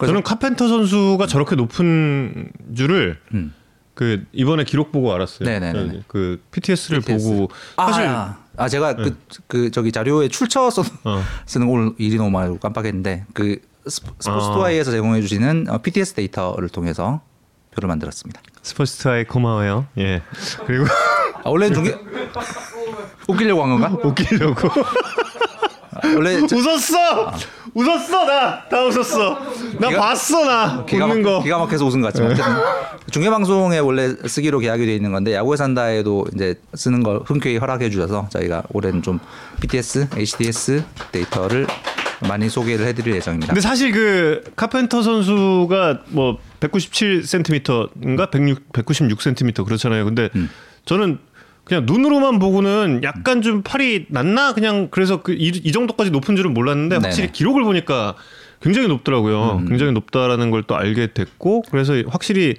저는 카펜터 선수가 저렇게 높은 줄을 음. 그 이번에 기록 보고 알았어요. 네네네네. 그 PTS를 PTS. 보고 아, 사실 아, 아, 제가 그, 그 저기 자료에 출처 써 어. 쓰는 오늘 일이 너무 많아서 깜빡했는데 그 스포- 스포츠 아. 투아이에서 제공해 주시는 어, PTS 데이터를 통해서 표를 만들었습니다. 스포츠타에 고마워요. 예. 그리고 아, 원래는 중계 웃기려고 한 건가? 웃기려고 아, 원래 저- 웃었어. 웃었어 나. 다 웃었어. 나 기가- 봤어 나. 기가, 웃는 막, 거. 기가 막혀서 웃은 것 같지만 어쨌든 중계 방송에 원래 쓰기로 계약이 돼 있는 건데 야구에 산다에도 이제 쓰는 걸 흔쾌히 허락해 주셔서 저희가 올해는 좀 BTS, HDS 데이터를 많이 소개를 해드릴 예정입니다. 근데 사실 그 카펜터 선수가 뭐 197cm인가 106 196cm 그렇잖아요. 근데 음. 저는 그냥 눈으로만 보고는 약간 좀 팔이 낮나 그냥 그래서 그이 정도까지 높은 줄은 몰랐는데 확실히 네네. 음. 기록을 보니까 굉장히 높더라고요. 굉장히 높다라는 걸 또 알게 됐고 그래서 확실히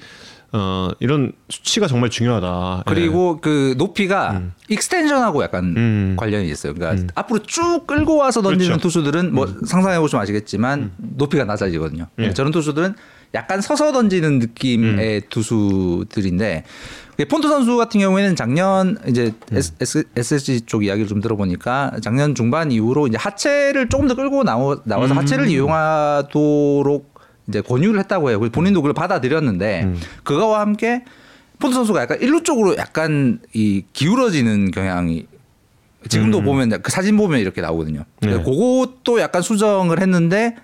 어 이런 수치가 정말 중요하다. 그리고 그 높이가 extension하고 약간 음. 관련이 있어요. 그러니까 앞으로 쭉 끌고 와서 던지는 그렇죠. 투수들은 뭐 상상해 보시면 아시겠지만 높이가 낮아지거든요. 예. 저런 투수들은 약간 서서 던지는 느낌의 투수들인데 폰트 선수 같은 경우에는 작년 이제 S, SSG 쪽 이야기를 좀 들어보니까 작년 중반 이후로 이제 하체를 조금 더 끌고 나오, 나와서 하체를 이용하도록 이제 권유를 했다고 해요. 본인도 그걸 받아들였는데 그거와 함께 폰트 선수가 약간 일루 쪽으로 약간 이 기울어지는 경향이 지금도 보면 그 사진 보면 이렇게 나오거든요. 네. 그것도 약간 수정을 했는데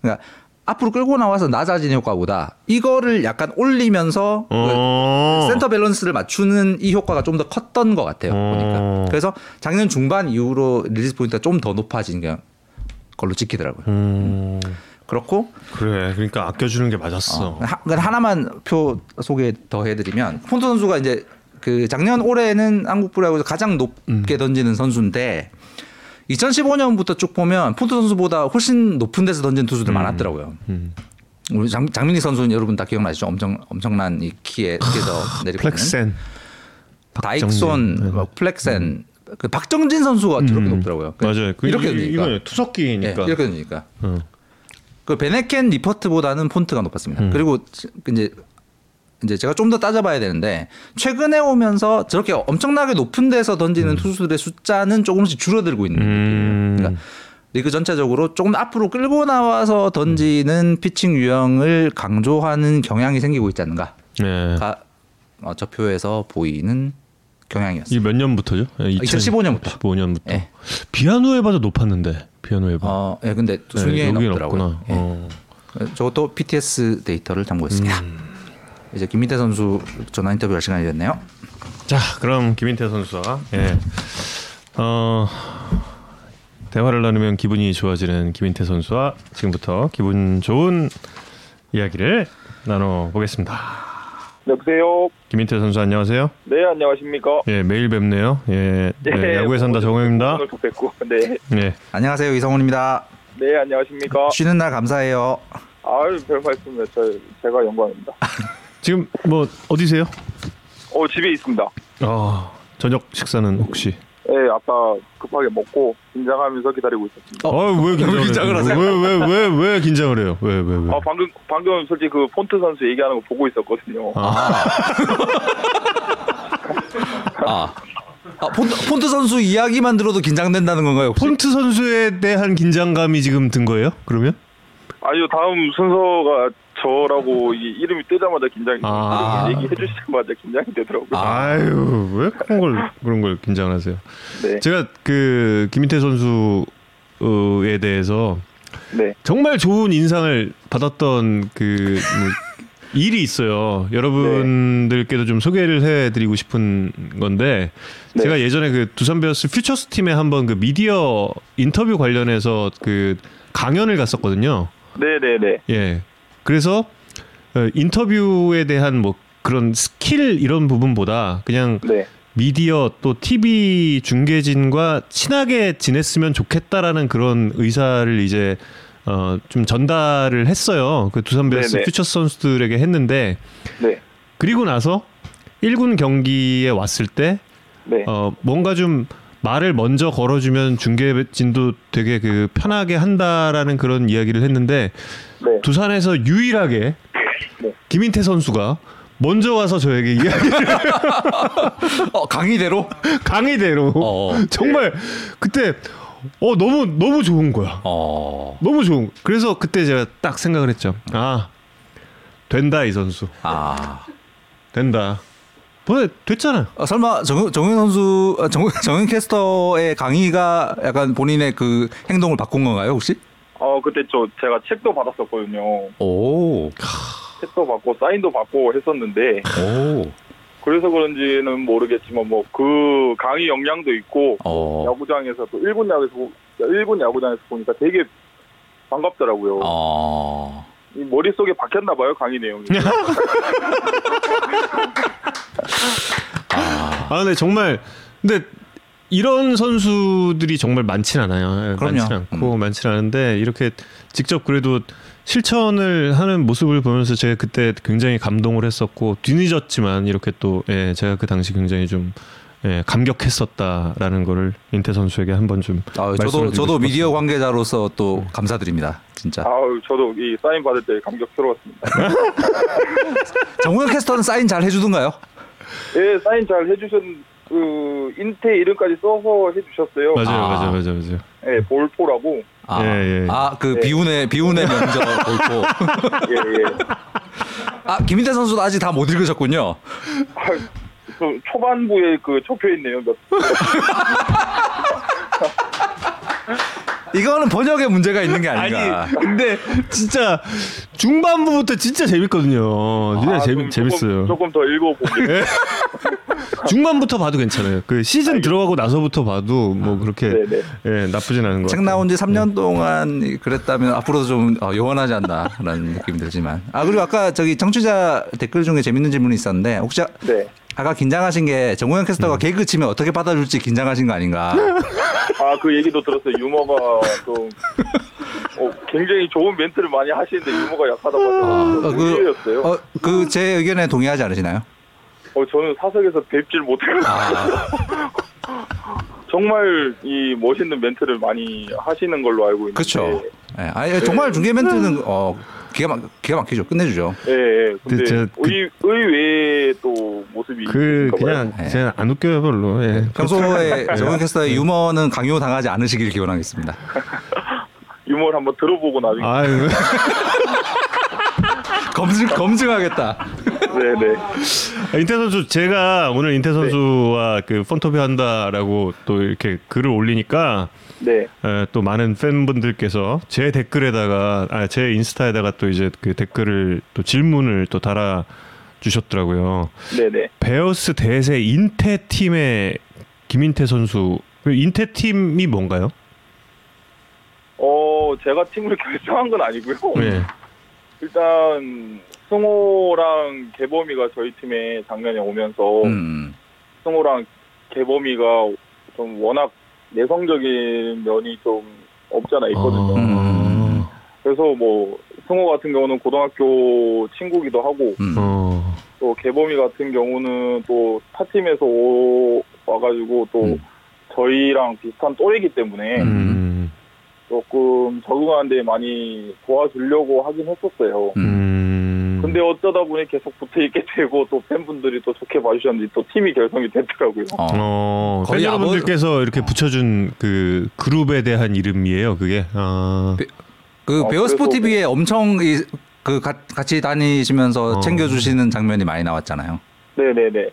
그러니까 앞으로 끌고 나와서 낮아지는 효과보다 이거를 약간 올리면서 그 어. 센터 밸런스를 맞추는 이 효과가 좀 더 컸던 것 같아요. 어. 보니까. 그래서 작년 중반 이후로 release point가 좀 더 높아진 게 걸로 찍히더라고요. 음, 그렇고 그래. 그러니까 아껴주는 게 맞았어. 어, 하, 그러니까 하나만 표 소개 더 해드리면 폰트 선수가 이제 그 작년 올해는 한국 프로야구에서 가장 높게 던지는 선수인데 2015년부터 쭉 보면 폰트 선수보다 훨씬 높은 데서 던진 투수들 많았더라고요. 음. 우리 장, 장민익 선수는 여러분 다 기억나시죠? 엄청 엄청난 이 키에 키에서 내리고 있는 플렉센. 다익손, 네. 뭐 플렉센, 그 박정진 선수가 저렇게 음. 높더라고요. 그 맞아요. 그 이렇게 이- 던지니까. 이거는 투석기니까. 예, 이렇게 던지니까. 어. 그 밴헤켄 니퍼트보다는 폰트가 높았습니다. 음. 그리고 이제 이제 제가 좀 더 따져봐야 되는데 최근에 오면서 저렇게 엄청나게 높은 데서 던지는 투수들의 숫자는 조금씩 줄어들고 있는 음. 그러니까 리그 전체적으로 조금 앞으로 끌고 나와서 던지는 피칭 유형을 강조하는 경향이 생기고 있지 않는가가 네. 어, 저 표에서 보이는 경향이었어요. 이몇 년부터죠? 2015 년부터. 15년부터. 예. 비아누에바도 높았는데. 비아누에바. 어, 예, 근데 또 네. 없구나. 예. 어. 저것도 PTS 데이터를 참고했습니다. 음. 이제 김민태 선수 전화 인터뷰할 시간이 됐네요. 자, 그럼 김인태 선수와 예. 어, 대화를 나누면 기분이 좋아지는 김인태 선수와 지금부터 기분 좋은 이야기를 나눠 보겠습니다. 여보세요. 김인태 선수 안녕하세요. 네 안녕하십니까. 예, 매일 뵙네요. 예, 네, 야구에 산다. 오늘 또 뵙고. 네. 예, 안녕하세요 이성훈입니다. 네 안녕하십니까. 쉬는 날 감사해요. 아유 별 말씀이요. 저 제가 영광입니다. 지금 뭐 어디세요? 어 집에 있습니다. 아, 저녁 식사는 혹시? 네 아까 급하게 먹고 긴장하면서 기다리고 있었습니다. 어, 아, 왜 긴장을, 긴장을 하세요? 왜왜 왜 왜 긴장을 해요? 왜 왜 왜? 아 방금 방금 솔직히 그 폰트 선수 얘기하는 거 보고 있었거든요. 아, 아, 아 폰트, 폰트 선수 이야기만 들어도 긴장된다는 건가요? 혹시? 폰트 선수에 대한 긴장감이 지금 든 거예요? 그러면? 아니요 다음 순서가 저라고 이 이름이 뜨자마자 긴장이 아. 얘기해 주시자마자 긴장이 되더라고요. 아유 왜 그런 걸 그런 걸 긴장하세요? 네. 제가 그 김인태 선수에 대해서 네. 정말 좋은 인상을 받았던 그 뭐, 일이 있어요. 여러분들께도 좀 소개를 해드리고 싶은 건데 네. 제가 예전에 그 두산 베어스 퓨처스 팀에 한번 그 미디어 인터뷰 관련해서 그 강연을 갔었거든요. 네네네. 예. 그래서 어, 인터뷰에 대한 뭐 그런 스킬 이런 부분보다 그냥 네. 미디어 또 TV 중계진과 친하게 지냈으면 좋겠다라는 그런 의사를 이제 어 좀 전달을 했어요. 그 두산 베어스 네네. 퓨처스 선수들에게 했는데 네. 그리고 나서 1군 경기에 왔을 때 네. 어 뭔가 좀 말을 먼저 걸어주면 중계진도 되게 그 편하게 한다라는 그런 이야기를 했는데 네. 두산에서 유일하게 네. 김인태 선수가 먼저 와서 저에게 이야기를 어, 강의대로? 강의대로 어. 정말 그때 어 너무 너무 좋은 거야. 어. 너무 좋은. 그래서 그때 제가 딱 생각을 했죠. 아 된다 이 선수 아. 된다. 뭐 됐잖아. 어, 설마 정, 정현 선수, 아, 정, 정현 캐스터의 강의가 약간 본인의 그 행동을 바꾼 건가요, 혹시? 어 그때 저 제가 책도 받았었거든요. 오. 책도 받고 사인도 받고 했었는데 오. 그래서 그런지는 모르겠지만 뭐 그 강의 역량도 있고 어. 야구장에서 또 일본 야구에서 보- 일본 야구장에서 보니까 되게 반갑더라고요. 어. 이 머릿속에 박혔나 봐요 강의 내용이. 아 근데 정말 근데 이런 선수들이 정말 많진 않아요. 그럼요. 많진 않고 많진 않은데 이렇게 직접 그래도 실천을 하는 모습을 보면서 제가 그때 굉장히 감동을 했었고 뒤늦었지만 이렇게 또 예, 제가 그 당시 굉장히 좀 예, 감격했었다라는 거를 인태 선수에게 한번 좀 아, 말씀을 저도 드리고 저도. 미디어 관계자로서 또 감사드립니다. 진짜. 아우 저도 이 사인 받을 때 감격스러웠습니다. 정우영 캐스터는 사인 잘 해주던가요? 예, 사인 잘 해주셨 그 인태 이름까지 써서 해주셨어요. 맞아요, 아. 맞아요, 맞아요, 맞아요. 예, 볼포라고. 아, 예, 예. 아, 그 네. 비운의 비운의 명저 골프. 예, 예. 아, 김인태 선수도 아직 다 못 읽으셨군요. 아, 그 초반부에 그 적혀 있네요. 몇, 이거는 번역에 문제가 있는 게 아닌가. 아니, 근데 진짜 중반부부터 진짜 재밌거든요. 진짜 아, 재밌 그럼 재밌어요. 조금, 더 읽어보겠습니다. 중반부터 봐도 괜찮아요. 그 시즌 들어가고 나서부터 봐도 뭐 그렇게 네네. 예, 나쁘진 않은 것 책. 나온 지 3년 동안 그랬다면 앞으로도 좀 어, 요원하지 않나라는 느낌이 들지만. 아, 그리고 아까 저기 청취자 댓글 중에 재밌는 질문이 있었는데 혹시 아- 네. 아까 긴장하신 게 정우영 캐스터가 개그 치면 어떻게 받아줄지 긴장하신 거 아닌가. 아, 그 얘기도 들었어요. 유머가 좀, 어, 굉장히 좋은 멘트를 많이 하시는데 유머가 약하다고 하셔서 어, 그, 의외였어요. 어, 어, 그 제 의견에 동의하지 않으시나요? 저는 사석에서 뵙질 못해요. 아, 정말 이 멋있는 멘트를 많이 하시는 걸로 알고 있는데. 그렇죠. 예, 아니 정말 중계 멘트는 어 기가 막 기가 막히죠. 끝내주죠. 예, 예. 근데 제가 그- 의, 의외의 또 모습이 그. 그냥 네. 제가 안 웃겨요 별로. 예. 평소에 정우영 캐스터의 유머는 강요 당하지 않으시길 기원하겠습니다. 유머를 한번 들어보고 나중에. 아유. 검증 검증하겠다. 네네. 아, 인태 선수 제가 오늘 인태 선수와 그 폰터뷰 한다라고 또 이렇게 글을 올리니까 네. 에, 또 많은 팬분들께서 제 댓글에다가 아, 제 인스타에다가 또 이제 그 댓글을 또 질문을 또 달아 주셨더라고요. 네네. 베어스 대세 인태 팀의 김인태 선수 그 인태 팀이 뭔가요? 어, 제가 팀을 결정한 건 아니고요. 네. 일단 승호랑 개범이가 저희 팀에 작년에 오면서 음. 승호랑 개범이가 좀 워낙 내성적인 면이 좀 없잖아 있거든요. 음. 그래서 뭐 승호 같은 경우는 고등학교 친구기도 하고 음. 어. 또 개범이 같은 경우는 또 타팀에서 오- 와가지고 또 음. 저희랑 비슷한 또래이기 때문에 음. 조금 적응하는데 많이 도와주려고 하긴 했었어요. 음. 음. 근데 어쩌다 보니 계속 붙어 있게 되고 또 팬분들이 또 좋게 봐주셨는지 또 팀이 결성이 됐더라고요. 어. 어, 팬 거의 여러분들께서 이렇게 붙여준 그 그룹에 대한 이름이에요, 그게. 아, 네. 그 어, 베어 스포 그래서 TV에 엄청 이, 그 가- 같이 다니시면서 어. 챙겨주시는 장면이 많이 나왔잖아요. 네네네.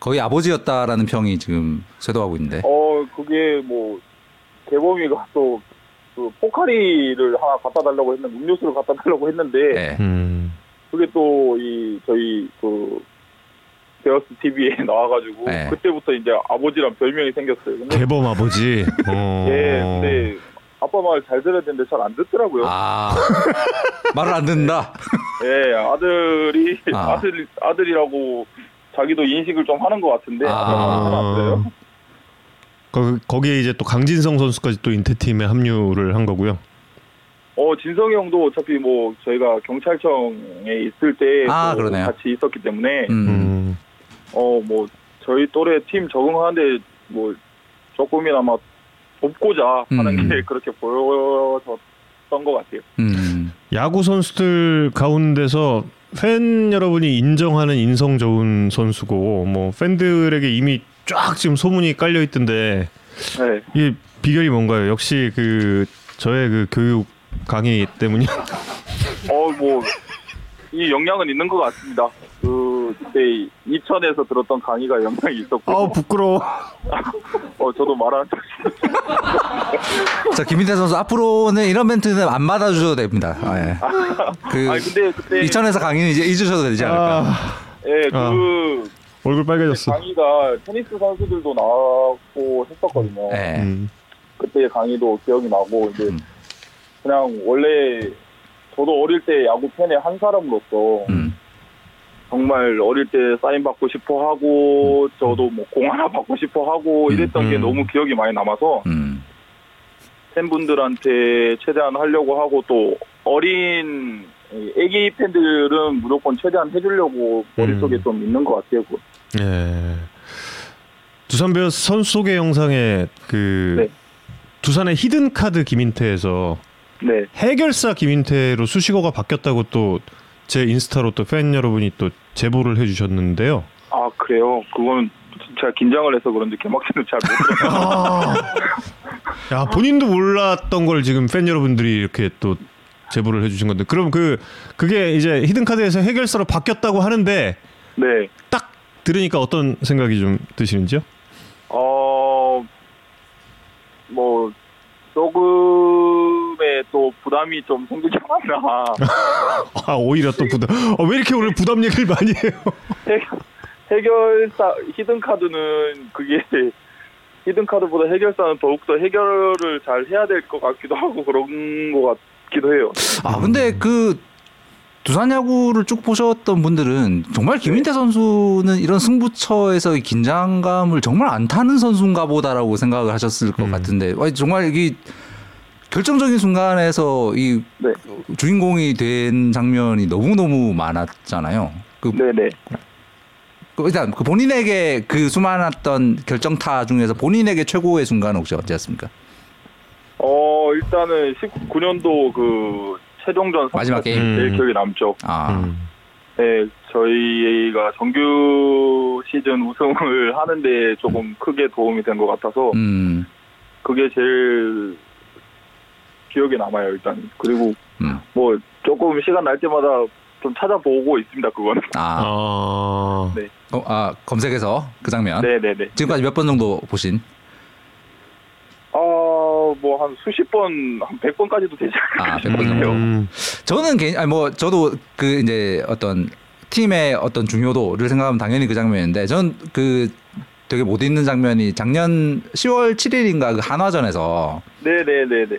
거의 아버지였다라는 평이 지금 쇄도하고 있는데. 어 그게 뭐 개범이가 또그 포카리를 하나 갖다 달라고 했는데 음료수를 갖다 달라고 했는데 네. 음. 그게 또 이 저희 그 베어스 TV에 나와가지고 네. 그때부터 이제 아버지란 별명이 생겼어요. 근데 개범 아버지. 어. 예, 근데 아빠 말 잘 들어야 되는데 잘 안 듣더라고요. 아 말을 안 듣는다. 예, 아들이 아. 아. 들 아들이라고 자기도 인식을 좀 하는 것 같은데 아. 거, 거기에 이제 또 강진성 선수까지 또 인태팀에 합류를 한 거고요. 어 진성이 형도 어차피 뭐 저희가 경찰청에 있을 때 아, 또 그러네요. 같이 있었기 때문에 음. 음. 어뭐 저희 또래 팀 적응하는데 뭐 조금이나마 돕고자 하는 음. 게 그렇게 보여졌던 것 같아요. 음. 야구 선수들 가운데서 팬 여러분이 인정하는 인성 좋은 선수고 뭐 팬들에게 이미 쫙 지금 소문이 깔려 있던데 네. 이 비결이 뭔가요? 역시 그 저의 그 교육 강의 때문이요. 어 뭐 이 영향은 있는 것 같습니다. 그 그때 이천에서 들었던 강의가 영향이 있었고 아우 부끄러워. 어 저도 말하는 자 김인태 선수 앞으로는 이런 멘트는 안 받아주셔도 됩니다. 아, 예. 그 아니 근데 그때 이천에서 강의는 이제 잊으셔도 되지 않을까. 아, 예, 아. 그 얼굴 빨개졌어. 강의가 테니스 선수들도 나왔고 했었거든요. 예. 음. 그때 강의도 기억이 나고 이제 음. 그냥 원래 저도 어릴 때 야구 팬의 한 사람으로서 음. 정말 어릴 때 사인 받고 싶어 하고 저도 뭐 공 하나 받고 싶어 하고 이랬던 게 음. 너무 기억이 많이 남아서 음. 팬분들한테 최대한 하려고 하고 또 어린 이 애기 팬들은 무조건 최대한 해주려고 머릿속에 음. 좀 있는 것 같아요. 예. 두산 베어스 선수 소개 영상에 그 네. 두산의 히든 카드 김인태에서 네. 해결사 김인태로 수식어가 바뀌었다고 또 제 인스타로 또 팬 여러분이 또 제보를 해주셨는데요. 아 그래요. 그건 제가 긴장을 해서 그런지 개막전을 잘못 들었어요. 야 본인도 몰랐던 걸 지금 팬 여러분들이 이렇게 또 제보를 해주신 건데 그럼 그 그게 이제 히든 카드에서 해결사로 바뀌었다고 하는데 네. 딱 들으니까 어떤 생각이 좀 드시는지요? 어, 뭐, 조금 의또 부담이 좀 생기지 않았나. 아 오히려 또 부담. 아, 왜 이렇게 오늘 부담 얘기를 많이 해요? 해결- 해결사, 히든카드는 그게, 히든카드보다 해결사는 더욱더 해결을 잘 해야 될 것 같기도 하고 그런 것 같기도 해요. 아 근데 그 두산 야구를 쭉 보셨던 분들은 정말 김인태 선수는 이런 승부처에서의 긴장감을 정말 안 타는 선수인가 보다라고 생각을 하셨을 것 음. 같은데 정말 이 결정적인 순간에서 이 네. 주인공이 된 장면이 너무 너무 많았잖아요. 그, 네네. 그 일단 그 본인에게 그 수많았던 결정타 중에서 본인에게 최고의 순간은 혹시 언제였습니까? 어, 일단은 19년도 그 최종전 마지막 게임? 제일 음. 기억에 남죠. 아, 음. 네, 저희가 정규 시즌 우승을 하는데 조금 크게 도움이 된 것 같아서 음, 그게 제일 기억에 남아요 일단 그리고 음, 뭐 조금 시간 날 때마다 좀 찾아보고 있습니다 그거는 아, 아. 네. 어, 아 검색해서 그 장면. 네네네 지금까지 몇 번 정도 보신? 아뭐 한 수십 번한 백 번까지도 되지 아, 않을까 100번 정도. 싶네요 음. 저는 개인, 아니 뭐 저도 그 이제 어떤 팀의 어떤 중요도를 생각하면 당연히 그 장면인데 전 그 되게 못 잊는 장면이 작년 10월 7일인가 그 한화전에서 네네네네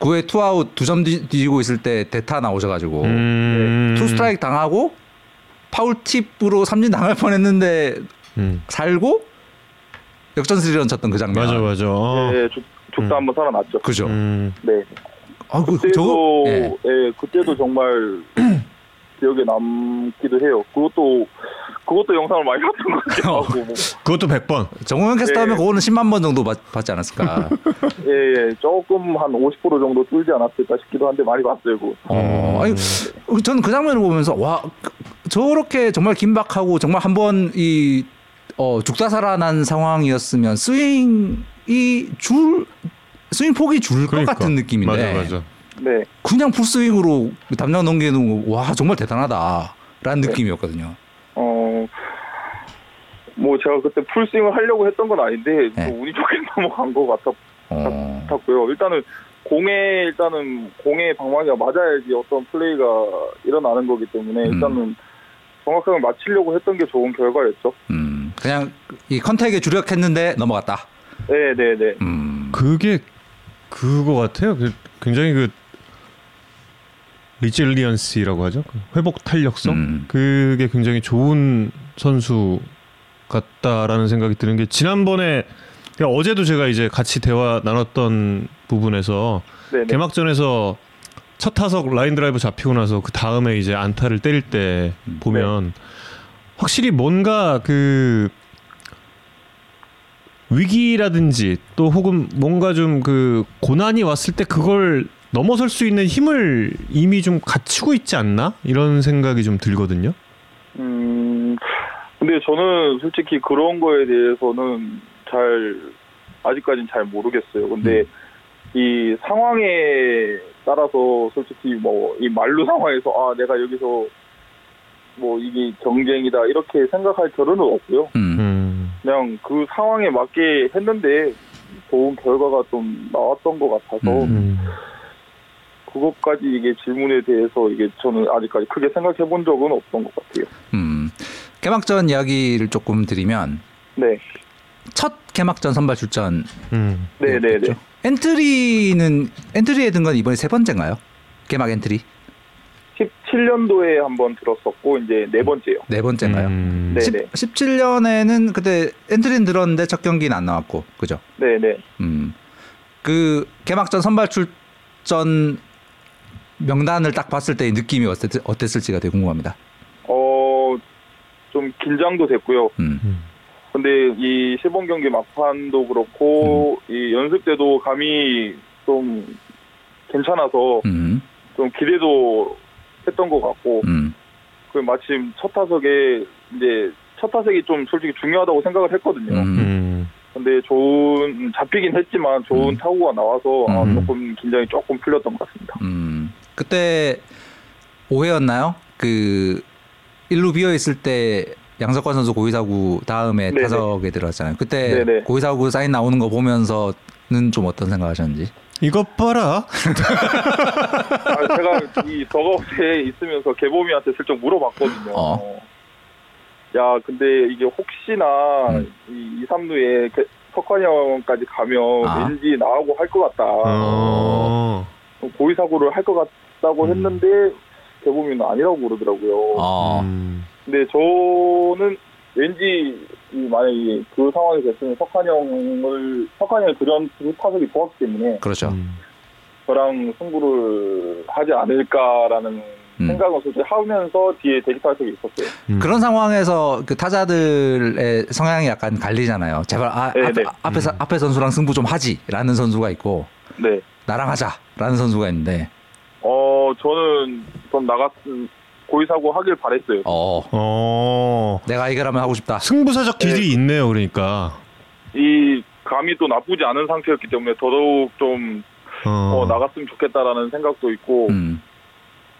9회 투아웃 두 점 뒤지고 있을 때 대타 나오셔가지고 음. 투 스트라이크 당하고 파울 팁으로 삼진 당할 뻔했는데 음. 살고 역전 스리런 쳤던 그 장면. 맞아 맞아. 어. 네 죽, 죽다 음. 한번 살아났죠 그죠. 음. 네 아, 그, 그때도 저거, 예. 예. 그때도 정말 기억에 남기도 해요 그것도 그것도 영상을 많이 봤던 것 같기도 어. 하고 뭐. 그것도 100번. 정우영 캐스터 하면 네. 그거는 10만 번 정도 받, 받지 않았을까. 예, 예, 조금 한 50% 정도 줄지 않았을까 싶기도 한데 많이 봤어요, 그거. 어, 아니, 저는 그 장면을 보면서 와 그- 저렇게 정말 긴박하고 정말 한번 이 어, 죽다 살아난 상황이었으면 스윙이 줄 스윙 폭이 줄것 그러니까. 같은 느낌인데 맞아 맞아. 네, 그냥 풀스윙으로 담장 넘기는 거와 정말 대단하다라는 네. 느낌이었거든요. 어, 뭐 제가 그때 풀스윙을 하려고 했던 건 아닌데 네. 또 운이 좋게 넘어간 것 같아, 어, 같고요. 일단은 공에 일단은 공의 방망이가 맞아야지 어떤 플레이가 일어나는 거기 때문에 음. 일단은 정확하게 맞추려고 했던 게 좋은 결과였죠. 음, 그냥 이 컨택에 주력했는데 넘어갔다. 네, 네, 네. 음, 그게 그거 같아요. 그 굉장히 그 resilience라고 하죠. 그 회복 탄력성. 음. 그게 굉장히 좋은 선수 같다라는 생각이 드는 게 지난번에 그러니까 어제도 제가 이제 같이 대화 나눴던 부분에서 네, 네. 개막전에서 첫 타석 라인 드라이브 잡히고 나서 그 다음에 이제 안타를 때릴 때 보면 확실히 뭔가 그 위기라든지 또 혹은 뭔가 좀 그 고난이 왔을 때 그걸 넘어설 수 있는 힘을 이미 좀 갖추고 있지 않나 이런 생각이 좀 들거든요. 음, 근데 저는 솔직히 그런 거에 대해서는 잘, 아직까지는 잘 모르겠어요. 근데 이 상황에 따라서 솔직히 뭐, 이 말루 상황에서, 아, 내가 여기서 뭐, 이게 경쟁이다, 이렇게 생각할 겨를은 없고요. 음, 음. 그냥 그 상황에 맞게 했는데, 좋은 결과가 좀 나왔던 것 같아서, 음. 음. 그것까지 이게 질문에 대해서 이게 저는 아직까지 크게 생각해 본 적은 없던 것 같아요. 음. 개막전 이야기를 조금 드리면 네. 첫 개막전 선발 출전 음. 네 네 네. 엔트리는 엔트리에 든 건 이번에 세 번째인가요? 개막 엔트리 17년도에 한 번 들었었고 이제 네 번째요. 네 번째인가요? 음. 네. 10, 17년에는 그때 엔트리는 들었는데 첫 경기는 안 나왔고 그죠? 네 네. 음. 그 개막전 선발 출전 명단을 딱 봤을 때의 느낌이 어땠, 어땠을지가 되게 궁금합니다. 어, 좀 긴장도 됐고요. 음. 음. 근데 이 시범 경기 막판도 그렇고 이 연습 때도 감이 좀 괜찮아서 음. 좀 기대도 했던 것 같고 음. 그 마침 첫 타석에 이제 첫 타석이 좀 솔직히 중요하다고 생각을 했거든요. 음. 음. 근데 좋은 잡히긴 했지만 좋은 음. 타구가 나와서 아, 음. 조금 긴장이 조금 풀렸던 것 같습니다. 음. 그때 5회였나요? 그 일루 비어 있을 때 양석환 선수 고의사구 다음에 네네. 타석에 들어갔잖아요. 그때 네네. 고의사구 사인 나오는 거 보면서는 좀 어떤 생각하셨는지? 이것 봐라. 아, 제가 이 더가웃에 있으면서 개범이한테 슬쩍 물어봤거든요. 어. 야, 근데 이게 혹시나 음. 이 2, 3루에 석환이 형까지 가면 아. 왠지 나하고 할 것 같다. 어. 고의 사고를 할 것 같다고 음. 했는데 개범이는 아니라고 그러더라고요. 어. 음. 근데 저는 왠지 이 만약에 그 상황이 됐으면 석환 형을 석환 형의 그런 두 타석이 좋았기 때문에 그렇죠. 음. 저랑 승부를 하지 않을까라는 음. 생각은 솔직히 하면서 뒤에 대기 타석이 있었어요. 음. 그런 상황에서 그 타자들의 성향이 약간 갈리잖아요. 제발 아, 네, 앞에, 네. 앞에, 사- 앞에 선수랑 승부 좀 하지라는 선수가 있고 네. 나랑 하자라는 선수가 있는데 어 저는 좀 나갔 고의 사고 하길 바랬어요. 어 어. 내가 이겨라면 하고 싶다. 승부사적 기질이 있네요, 그러니까. 이 감이 또 나쁘지 않은 상태였기 때문에 더더욱 좀 어. 어, 나갔으면 좋겠다라는 생각도 있고 음.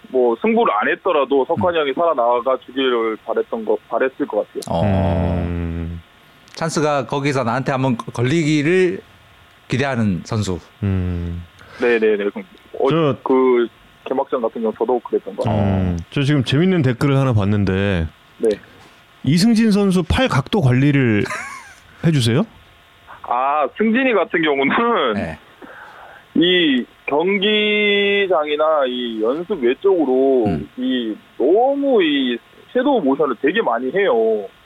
뭐 승부를 안 했더라도 석환이 형이 살아나가 주기를 바랬던 거 바랬을 것 같아요. 어. 음. 찬스가 거기서 나한테 한번 걸리기를 기대하는 선수. 음. 네네네. 어, 저- 그 개막전 같은 경우 더더욱 그랬던 것 같아요. 음. 저 지금 재밌는 댓글을 하나 봤는데 네. 이승진 선수 팔 각도 관리를 해주세요? 아 승진이 같은 경우는 네. 이 경기장이나 이 연습 외적으로 음. 이 너무 이 섀도우 모션을 되게 많이 해요.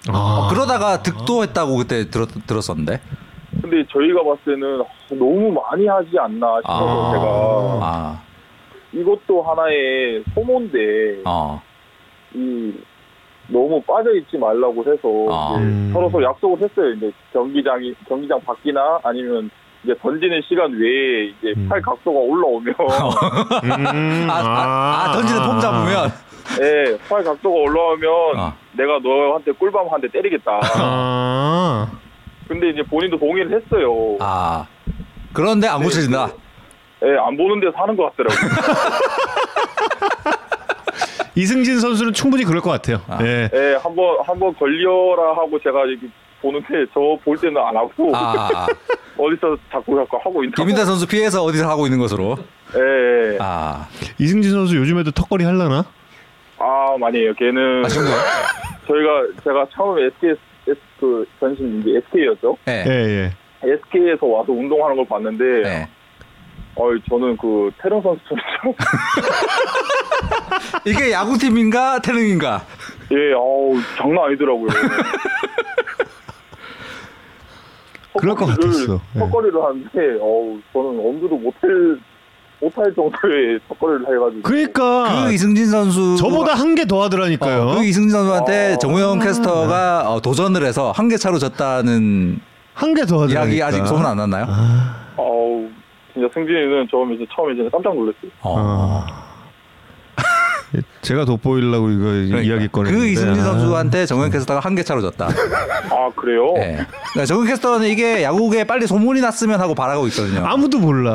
아. 그러다가 득도했다고 그때 들었, 들었었는데. 근데 저희가 봤을 때는 너무 많이 하지 않나 싶어서 아. 제가 아. 이것도 하나의 소모인데 어. 이 너무 빠져 있지 말라고 해서 아. 이제 음. 서로 서로 약속을 했어요. 이제 경기장이 경기장 밖이나 아니면 이제 던지는 시간 외에 이제 음. 팔 각도가 올라오면 음. 아, 아, 아, 던지는 폼 잡으면. 예, 팔 각도가 올라오면 어. 내가 너한테 꿀밤 한 대 때리겠다. 아. 근데 이제 본인도 동의를 했어요. 아. 그런데 안 고쳐진다. 예, 안 보는 데서 하는 것 같더라고요. 이승진 선수는 충분히 그럴 것 같아요. 아. 예. 예, 한번 한번 걸려라 하고 제가 이렇게 보는데 저 볼 때는 안 하고 아. 어디서 자꾸 자꾸 하고 있는. 김인태 선수 피해서 어디서 하고 있는 것으로. 예, 예. 아. 이승진 선수 요즘에도 턱걸이 할라나? 아 많이 해요. 걔는 아? 저희가 제가 처음에 SK S 그 전신 이제 SK였죠. 네. 예, 예. SK에서 와서 운동하는 걸 봤는데, 네. 어 저는 그 태릉 선수처럼 이게 야구팀인가 태릉인가? 예, 어우 장난 아니더라고요. 그럴 것 같았어. 예. 턱걸이를 하는데, 어우 저는 엄두도 못할 못할 정도의 턱걸이를 해가지고. 그러니까 그 이승진 선수 저보다 한 개 더 하더라니까요. 어, 그 이승진 선수한테 어. 정우영 캐스터가 어, 도전을 해서 한 개 차로 졌다는 한 개 더 하더라니까. 이야기 아직 소문 안 났나요? 어우 진짜 승진이는 처음에 이제 처음에 이제 깜짝 놀랐어요. 어. 아. 제가 돋보이려고 이거 그러니까. 이야기 꺼냈는데 그 이승진 아. 선수한테 정우영 캐스터가 한 개 차로 졌다. 아 그래요? 네. 그러니까 정우영 캐스터는 이게 야구에 빨리 소문이 났으면 하고 바라고 있거든요. 아무도 몰라.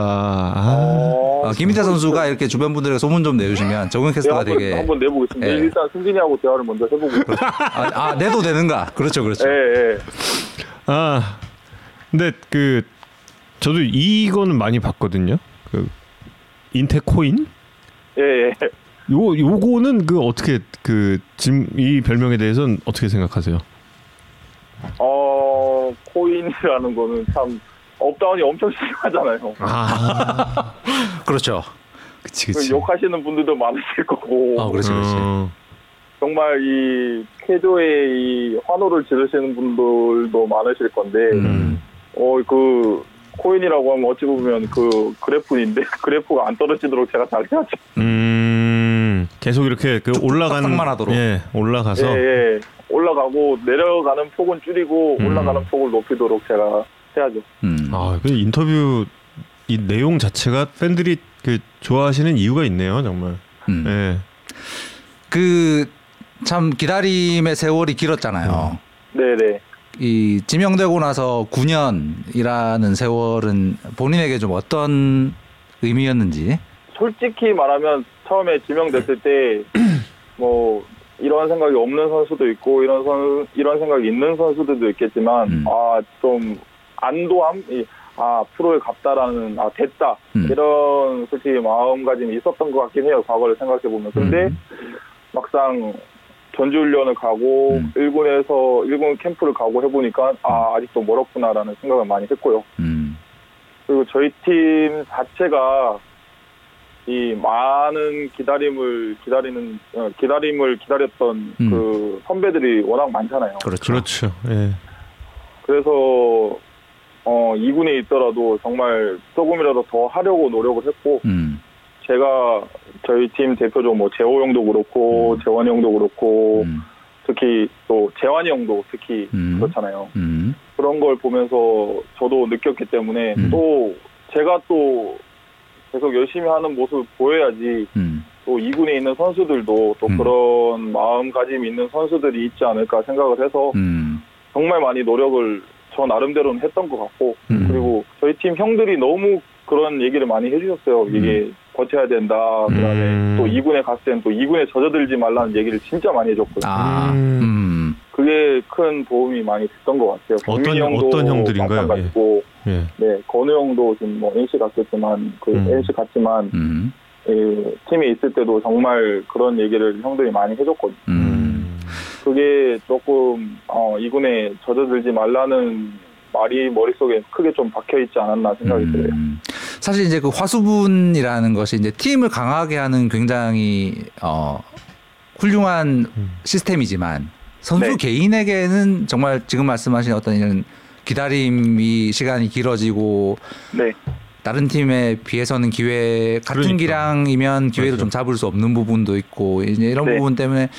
아. 어, 어, 김인태 선수가 이렇게 주변 분들에게 소문 좀 내주시면 네, 캐스터가 되게 한번 내보겠습니다. 예. 일단 승진이하고 대화를 먼저 해보고. 아, 아, 내도 되는가? 그렇죠, 그렇죠. 예, 예. 아. 근데 그 저도 이거는 많이 봤거든요. 그 인태 코인? 예, 예. 요 요거는 그 어떻게 그이 별명에 대해서는 어떻게 생각하세요? 어, 코인이라는 거는 참 up down이 엄청 심하잖아요. 아. 그렇죠. 그치 그 욕하시는 분들도 많으실 거고 어, 그렇지, 그렇지. 어. 정말 이 캐조에 이 환호를 지르시는 분들도 많으실 건데 음. 어그 코인이라고 하면 어찌 보면 그 그래프인데 그래프가 안 떨어지도록 제가 잘 해야죠. 음. 계속 이렇게 그 올라간 딱 상만하도록. 예, 올라가서 예, 예. 올라가 올라가고 내려가는 폭은 줄이고 음. 올라가는 폭을 높이도록 제가 해야죠. 음. 아, 그 인터뷰 이 내용 자체가 팬들이 그 좋아하시는 이유가 있네요, 정말. 음. 예. 그참 기다림의 세월이 길었잖아요. 네 네. 이 지명되고 나서 9년이라는 세월은 본인에게 좀 어떤 의미였는지. 솔직히 말하면 처음에 지명됐을 때 뭐 이런 생각이 없는 선수도 있고 이런 선 이런 생각이 있는 선수들도 있겠지만 음. 아좀 안도함 이, 아 프로에 갔다라는 아 됐다 음. 이런 솔직히 마음가짐이 있었던 것 같긴 해요 과거를 생각해 보면 근데 음. 막상 전지훈련을 가고 음. 일군에서 일군 캠프를 가고 해보니까 아 아직도 멀었구나라는 생각을 많이 했고요 음. 그리고 저희 팀 자체가 이 많은 기다림을 기다리는 어, 기다림을 기다렸던 음. 그 선배들이 워낙 많잖아요. 그렇죠. 그렇죠. 예. 그래서 어 2군에 있더라도 정말 조금이라도 더 하려고 노력을 했고 음. 제가 저희 팀 대표죠 뭐 재호 형도 그렇고 음. 재환이 형도 그렇고 음. 특히 또 재환이 형도 특히 음. 그렇잖아요. 음. 그런 걸 보면서 저도 느꼈기 때문에 음. 또 제가 또 계속 열심히 하는 모습을 보여야지 음. 또 2군에 있는 선수들도 또 음. 그런 마음가짐이 있는 선수들이 있지 않을까 생각을 해서 음. 정말 많이 노력을 저 나름대로는 했던 것 같고 음. 그리고 저희 팀 형들이 너무 그런 얘기를 많이 해주셨어요. 이게 버텨야 된다. 그다음에 음. 또 2군에 갔을 때는 또 2군에 젖어들지 말라는 얘기를 진짜 많이 해줬고요. 아. 음. 음. 그게 큰 도움이 많이 됐던 것 같아요. 어떤- 형도 어떤 형들인가요? 마찬가지고 예. 네 건우 형도 지금 뭐 NC 갔겠지만 그 음. NC 갔지만 음. 예, 팀에 있을 때도 정말 그런 얘기를 형들이 많이 해줬거든요. 음. 그게 조금 어, 이군에 젖어들지 말라는 말이 머릿속에 크게 좀 박혀 있지 않았나 생각이 들어요. 음. 사실 이제 그 화수분이라는 것이 이제 팀을 강하게 하는 굉장히 어 훌륭한 음. 시스템이지만 선수 네. 개인에게는 정말 지금 말씀하신 어떤 이런 기다림이 시간이 길어지고 네, 다른 팀에 비해서는 기회 같은 그러니까. 기량이면 기회를 맞아. 좀 잡을 수 없는 부분도 있고 이제 이런 네. 부분 때문에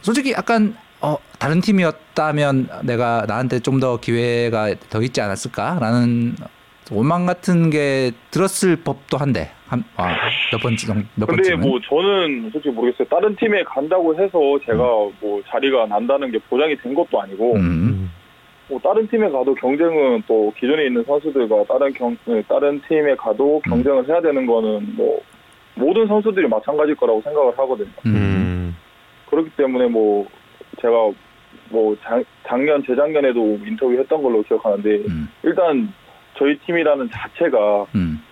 솔직히 약간 어 다른 팀이었다면 내가 나한테 좀 더 기회가 더 있지 않았을까라는 원망 같은 게 들었을 법도 한데 한몇 번째 정도 몇 근데 번쯤은 뭐 저는 솔직히 모르겠어요. 다른 팀에 간다고 해서 제가 뭐 자리가 난다는 게 보장이 된 것도 아니고 음. 음. 뭐 다른 팀에 가도 경쟁은 또 기존에 있는 선수들과 다른 경 네, 다른 팀에 가도 경쟁을 해야 되는 거는 뭐 모든 선수들이 마찬가지일 거라고 생각을 하거든요. 음. 음. 그렇기 때문에 뭐 제가 뭐 작, 작년 재작년에도 인터뷰했던 걸로 기억하는데 음. 일단 저희 팀이라는 자체가 음.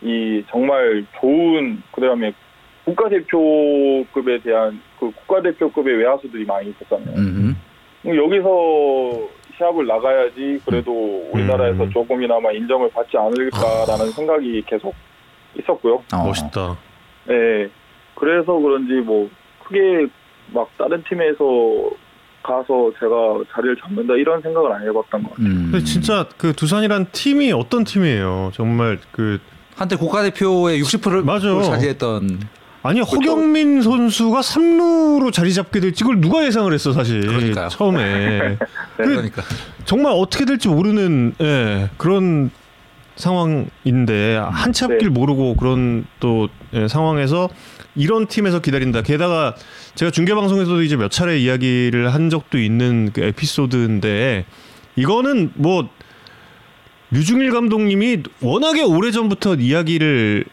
이 정말 좋은 그다음에 국가대표급에 대한 그 국가대표급의 외야수들이 많이 있었잖아요. 음. 여기서 시합을 나가야지 그래도 우리나라에서 음. 조금이나마 인정을 받지 않을까라는 생각이 계속 있었고요. 어. 멋있다. 네. 그래서 그런지 뭐 크게 막 다른 팀에서 가서 제가 자리를 잡는다 이런 생각을 안 해봤던 것 같아요. 음. 근데 진짜 그 두산이란 팀이 어떤 팀이에요? 정말 그 한때 국가대표의 60%를 맞아. 차지했던 아니 허경민 선수가 3루로 자리 잡게 될지 그걸 누가 예상을 했어 사실 그러니까요. 처음에 그 그러니까 정말 어떻게 될지 모르는 예, 그런 상황인데 한치 앞길 네. 모르고 그런 또 예, 상황에서 이런 팀에서 기다린다. 게다가 제가 중계 방송에서도 이제 몇 차례 이야기를 한 적도 있는 그 에피소드인데 이거는 뭐 류중일 감독님이 워낙에 오래 전부터 이야기를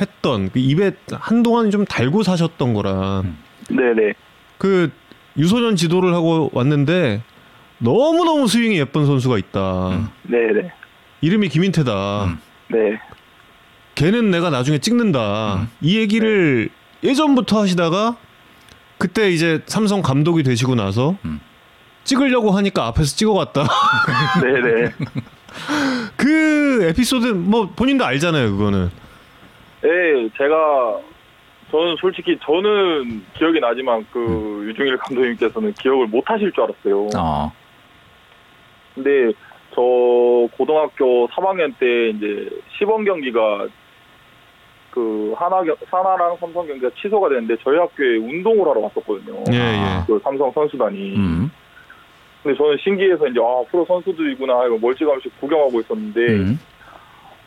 했던 그 입에 한동안 좀 달고 사셨던 거라 네네. 그 유소년 지도를 하고 왔는데 너무 너무 스윙이 예쁜 선수가 있다. 음. 네네. 이름이 김인태다. 음. 네. 걔는 내가 나중에 찍는다. 음. 이 얘기를 예전부터 하시다가 그때 이제 삼성 감독이 되시고 나서 음. 찍으려고 하니까 앞에서 찍어갔다. 네네. 그 에피소드 뭐 본인도 알잖아요. 그거는. 네, 제가 저는 솔직히 저는 기억이 나지만 그 유중일 감독님께서는 기억을 못 하실 줄 알았어요. 어. 근데 저 고등학교 3학년 때 이제 시범 경기가 그 하나 경- 하나랑 삼성 경기가 취소가 됐는데 저희 학교에 운동을 하러 왔었거든요. 예, 예. 그 삼성 선수단이. 음. 근데 저는 신기해서 이제 아 프로 선수들이구나 이거 멀찌감치 구경하고 있었는데 음.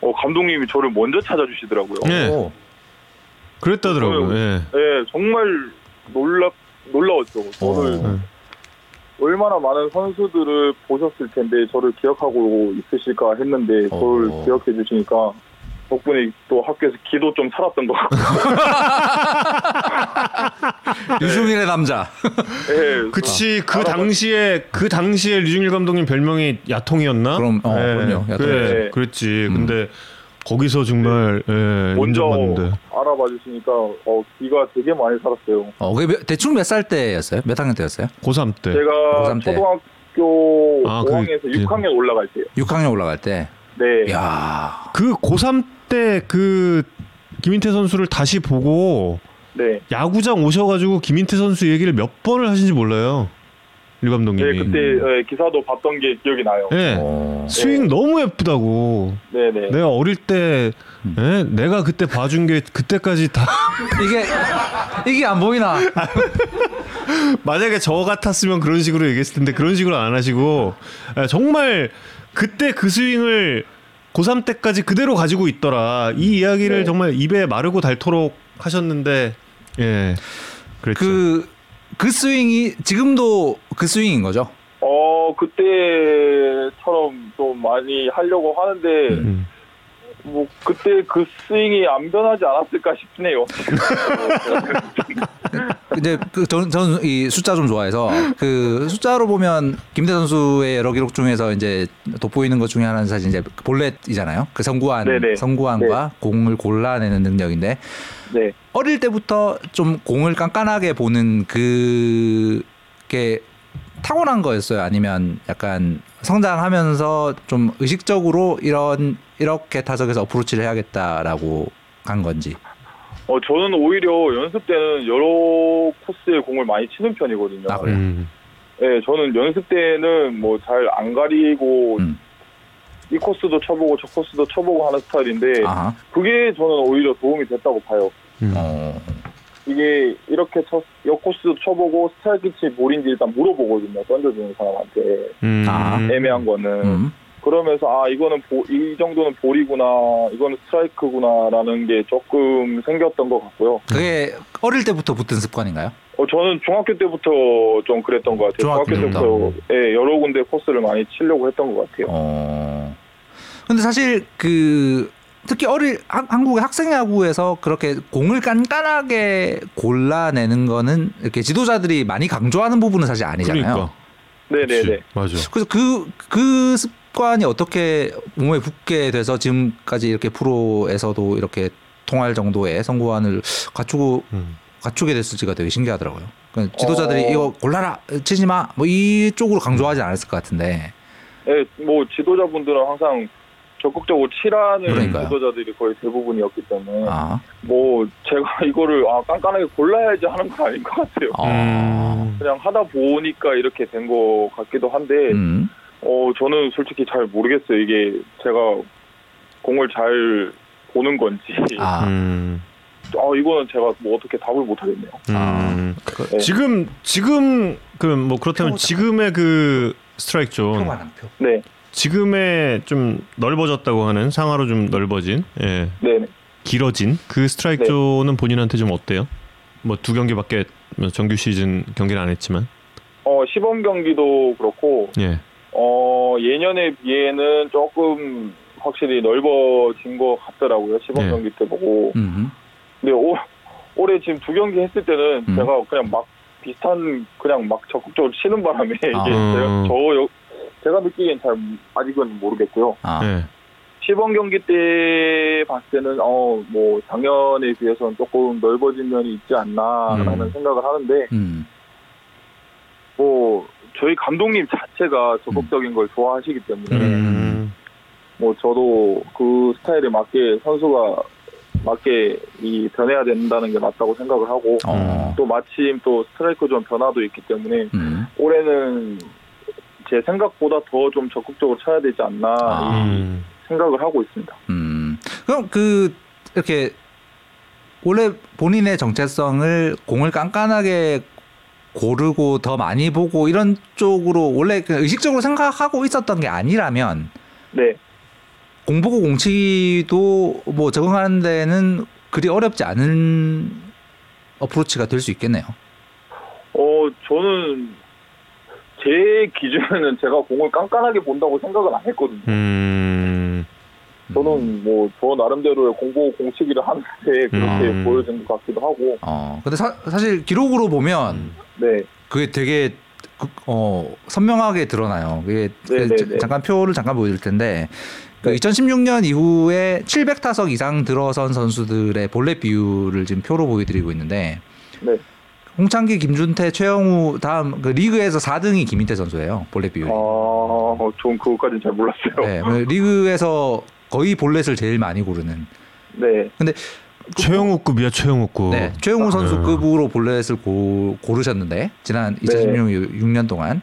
어, 감독님이 저를 먼저 찾아주시더라고요. 네. 오. 그랬다더라고요. 예. 네, 정말 놀라 놀라웠죠. 저를 어. 네. 얼마나 많은 선수들을 보셨을 텐데 저를 기억하고 있으실까 했는데 저를 어. 기억해 주시니까 덕분에 또 학교에서 기도 좀 살았던 것 같고. 유승일의 남자. 네, 그치 그 알아봐- 당시에 그 당시에 류중일 감독님 별명이 야통이었나? 그럼, 어, 그럼요. 야통. 그래, 네. 그랬지. 음. 근데 거기서 정말 예, 먼저 인정받는데 알아봐 주시니까 어, 기가 되게 많이 살았어요. 어, 그게 몇- 대충 몇 살 때였어요? 몇 학년 때였어요? 고3 때. 제가 고3 때. 초등학교 아, 그- 5학년에서 예. 6학년 올라갈 때요. 6학년 올라갈 때. 네. 야. 그 고3 때 그 김인태 선수를 다시 보고 네. 야구장 오셔가지고 김인태 선수 얘기를 몇 번을 하신지 몰라요. 류 네, 감독님이. 그때 예, 기사도 봤던 게 기억이 나요. 예. 어. 스윙 너무 예쁘다고. 네, 네. 내가 어릴 때 음. 예? 내가 그때 봐준 게 그때까지 다 이게 이게 안 보이나? 만약에 저 같았으면 그런 식으로 얘기했을 텐데 그런 식으로 안 하시고 예, 정말 그때 그 스윙을 고3 때까지 그대로 가지고 있더라. 이 이야기를 네. 정말 입에 마르고 닳도록 하셨는데 예. 그랬죠. 그, 그 스윙이 지금도 그 스윙인 거죠? 어, 그때처럼 좀 많이 하려고 하는데 음. 뭐 그때 그 스윙이 안 변하지 않았을까 싶네요. 이제 그 저는 저는 이 숫자 좀 좋아해서 그 숫자로 보면 김대 선수의 여러 기록 중에서 이제 돋보이는 것 중에 하나는 사실 이제 볼넷이잖아요. 그 선구안 네네. 선구안과 공을 골라내는 능력인데 네. 어릴 때부터 좀 공을 깐깐하게 보는 그게 타고난 거였어요. 아니면 약간 성장하면서 좀 의식적으로 이런 이렇게 타석에서 어프로치를 해야겠다라고 간 건지. 어, 저는 오히려 연습 때는 여러 코스의 공을 많이 치는 편이거든요. 아, 그래요? 음. 네, 저는 연습 때는 뭐 잘 안 가리고 음. 이 코스도 쳐보고 저 코스도 쳐보고 하는 스타일인데 아하. 그게 저는 오히려 도움이 됐다고 봐요. 음. 어. 이게 이렇게 쳐, 여 코스도 쳐보고 스트라이크 치 볼인지 일단 물어보거든요. 던져주는 사람한테 음. 아. 애매한 거는 음. 그러면서 아 이거는 보, 이 정도는 볼이구나 이거는 스트라이크구나라는 게 조금 생겼던 것 같고요. 그게 어릴 때부터 붙은 습관인가요? 어, 저는 중학교 때부터 좀 그랬던 것 같아요. 중학교 중학교, 때부터 예, 여러 군데 코스를 많이 치려고 했던 것 같아요. 어. 근데 사실 그 특히 어릴 한- 한국의 학생 야구에서 그렇게 공을 깐깐하게 골라내는 거는 이렇게 지도자들이 많이 강조하는 부분은 사실 아니잖아요. 그러니까. 네네네. 그치. 맞아. 그래서 그, 그 습관이 어떻게 몸에 붙게 돼서 지금까지 이렇게 프로에서도 이렇게 통할 정도의 선구안을 갖추고 음. 갖추게 됐을지가 되게 신기하더라고요. 그러니까 지도자들이 어. 이거 골라라 치지 마뭐 이쪽으로 강조하지 않았을 것 같은데 예, 뭐 지도자분들은 항상 적극적으로 치라는 그러니까요. 지도자들이 거의 대부분이었기 때문에 아, 뭐 제가 이거를 아 깐깐하게 골라야지 하는 건 아닌 것 같아요. 어. 음. 그냥 하다 보니까 이렇게 된 것 같기도 한데 음. 어 저는 솔직히 잘 모르겠어요. 이게 제가 공을 잘 보는 건지 아, 아, 음. 이거는 제가 뭐 어떻게 답을 못 하겠네요. 음. 네. 지금 지금 그 뭐 그렇다면 표보다. 지금의 그 스트라이크 존 표만 표. 네, 지금의 좀 넓어졌다고 하는 상하로 좀 넓어진 예 네, 길어진 그 스트라이크 네. 존은 본인한테 좀 어때요? 뭐 두 경기밖에 뭐 정규 시즌 경기를 안 했지만 어 시범 경기도 그렇고 예 어 예년에 비해는 조금 확실히 넓어진 것 같더라고요. 시범 네. 경기 때 보고. 음. 근데 올, 올해 지금 두 경기 했을 때는 음. 제가 그냥 막 비슷한 그냥 막 적극적으로 치는 바람에 이게 아. 제가 저 여- 제가 느끼기엔 잘 아직은 모르겠고요. 아, 예. 시범 경기 때 봤을 때는 어 뭐 작년에 비해서는 조금 넓어진 면이 있지 않나라는 음. 생각을 하는데 음. 뭐 저희 감독님 자체가 적극적인 걸 좋아하시기 때문에 음. 뭐 저도 그 스타일에 맞게 선수가 맞게 이 변해야 된다는 게 맞다고 생각을 하고 어. 또 마침 또 스트라이크 좀 변화도 있기 때문에 음. 올해는 제 생각보다 더 좀 적극적으로 쳐야 되지 않나 아. 생각을 하고 있습니다. 음. 그럼 그 이렇게 원래 본인의 정체성을 공을 깐깐하게 고르고 더 많이 보고 이런 쪽으로 원래 그 의식적으로 생각하고 있었던 게 아니라면 네. 공보고 공치도 뭐 적응하는 데는 그리 어렵지 않은 어프로치가 될 수 있겠네요. 어, 저는 제 기준에는 제가 공을 깐깐하게 본다고 생각은 안 했거든요. 음. 저는 뭐 저 나름대로의 공보 공치기를 하는데 그렇게 음. 보여준 것 같기도 하고. 어 근데 사, 사실 기록으로 보면 네. 그게 되게 그- 어 선명하게 드러나요. 그게 네, 네, 자- 네. 잠깐 표를 잠깐 보여드릴 텐데 그 네. 2016년 이후에 700타석 이상 들어선 선수들의 볼넷 비율을 지금 표로 보여드리고 있는데 네. 홍창기, 김준태, 최영우 다음 그 리그에서 4등이 김인태 선수예요. 볼넷 비율이. 아, 어, 전 그것까지는 잘 몰랐어요. 네, 그 리그에서 거의 볼넷을 제일 많이 고르는. 네. 근데 최영우급이야 최영우급. 네, 최영우 아, 선수급으로 볼넷을 고, 고르셨는데 지난 2016년 동안.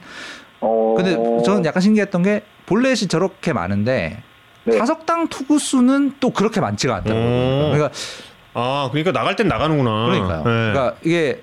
어. 근데 저는 약간 신기했던 게 볼넷이 저렇게 많은데 네. 타석당 투구 수는 또 그렇게 많지가 않더라고요. 오. 그러니까 아 그러니까 나갈 땐 나가는구나. 그러니까요. 네. 그러니까 이게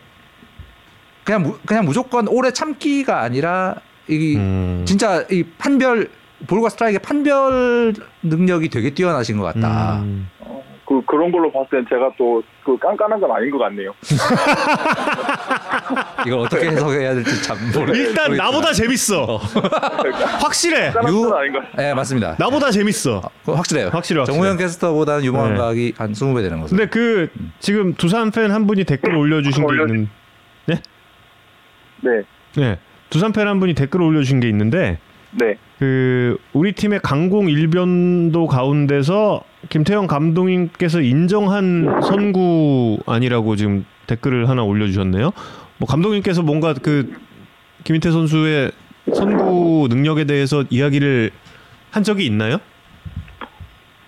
그냥 무, 그냥 무조건 오래 참기가 아니라 이 음. 진짜 이 판별 볼과 스트라이크의 판별 능력이 되게 뛰어나신 것 같다. 음. 어, 그 그런 걸로 봤을 땐 제가 또 그 깐깐한 건 아닌 것 같네요. 이걸 어떻게 해석해야 될지 참 모르. 일단 모르겠지만. 나보다 재밌어. 확실해. 깐깐한 유- 것. 네 맞습니다. 나보다 재밌어. 그거 확실해요. 확실해, 확실해. 정우영 캐스터보다는 유망한 네. 각이 한 20배 되는 거죠. 근데 그 지금 두산 팬 한 분이 댓글 올려주신 게 있는. 네. 네. 두산 팬 한 분이 댓글 올려주신 게 있는데 네. 그 우리 팀의 강공 일변도 가운데서 김태형 감독님께서 인정한 선구 아니라고 지금 댓글을 하나 올려주셨네요. 뭐 감독님께서 뭔가 그 김인태 선수의 선구 능력에 대해서 이야기를 한 적이 있나요?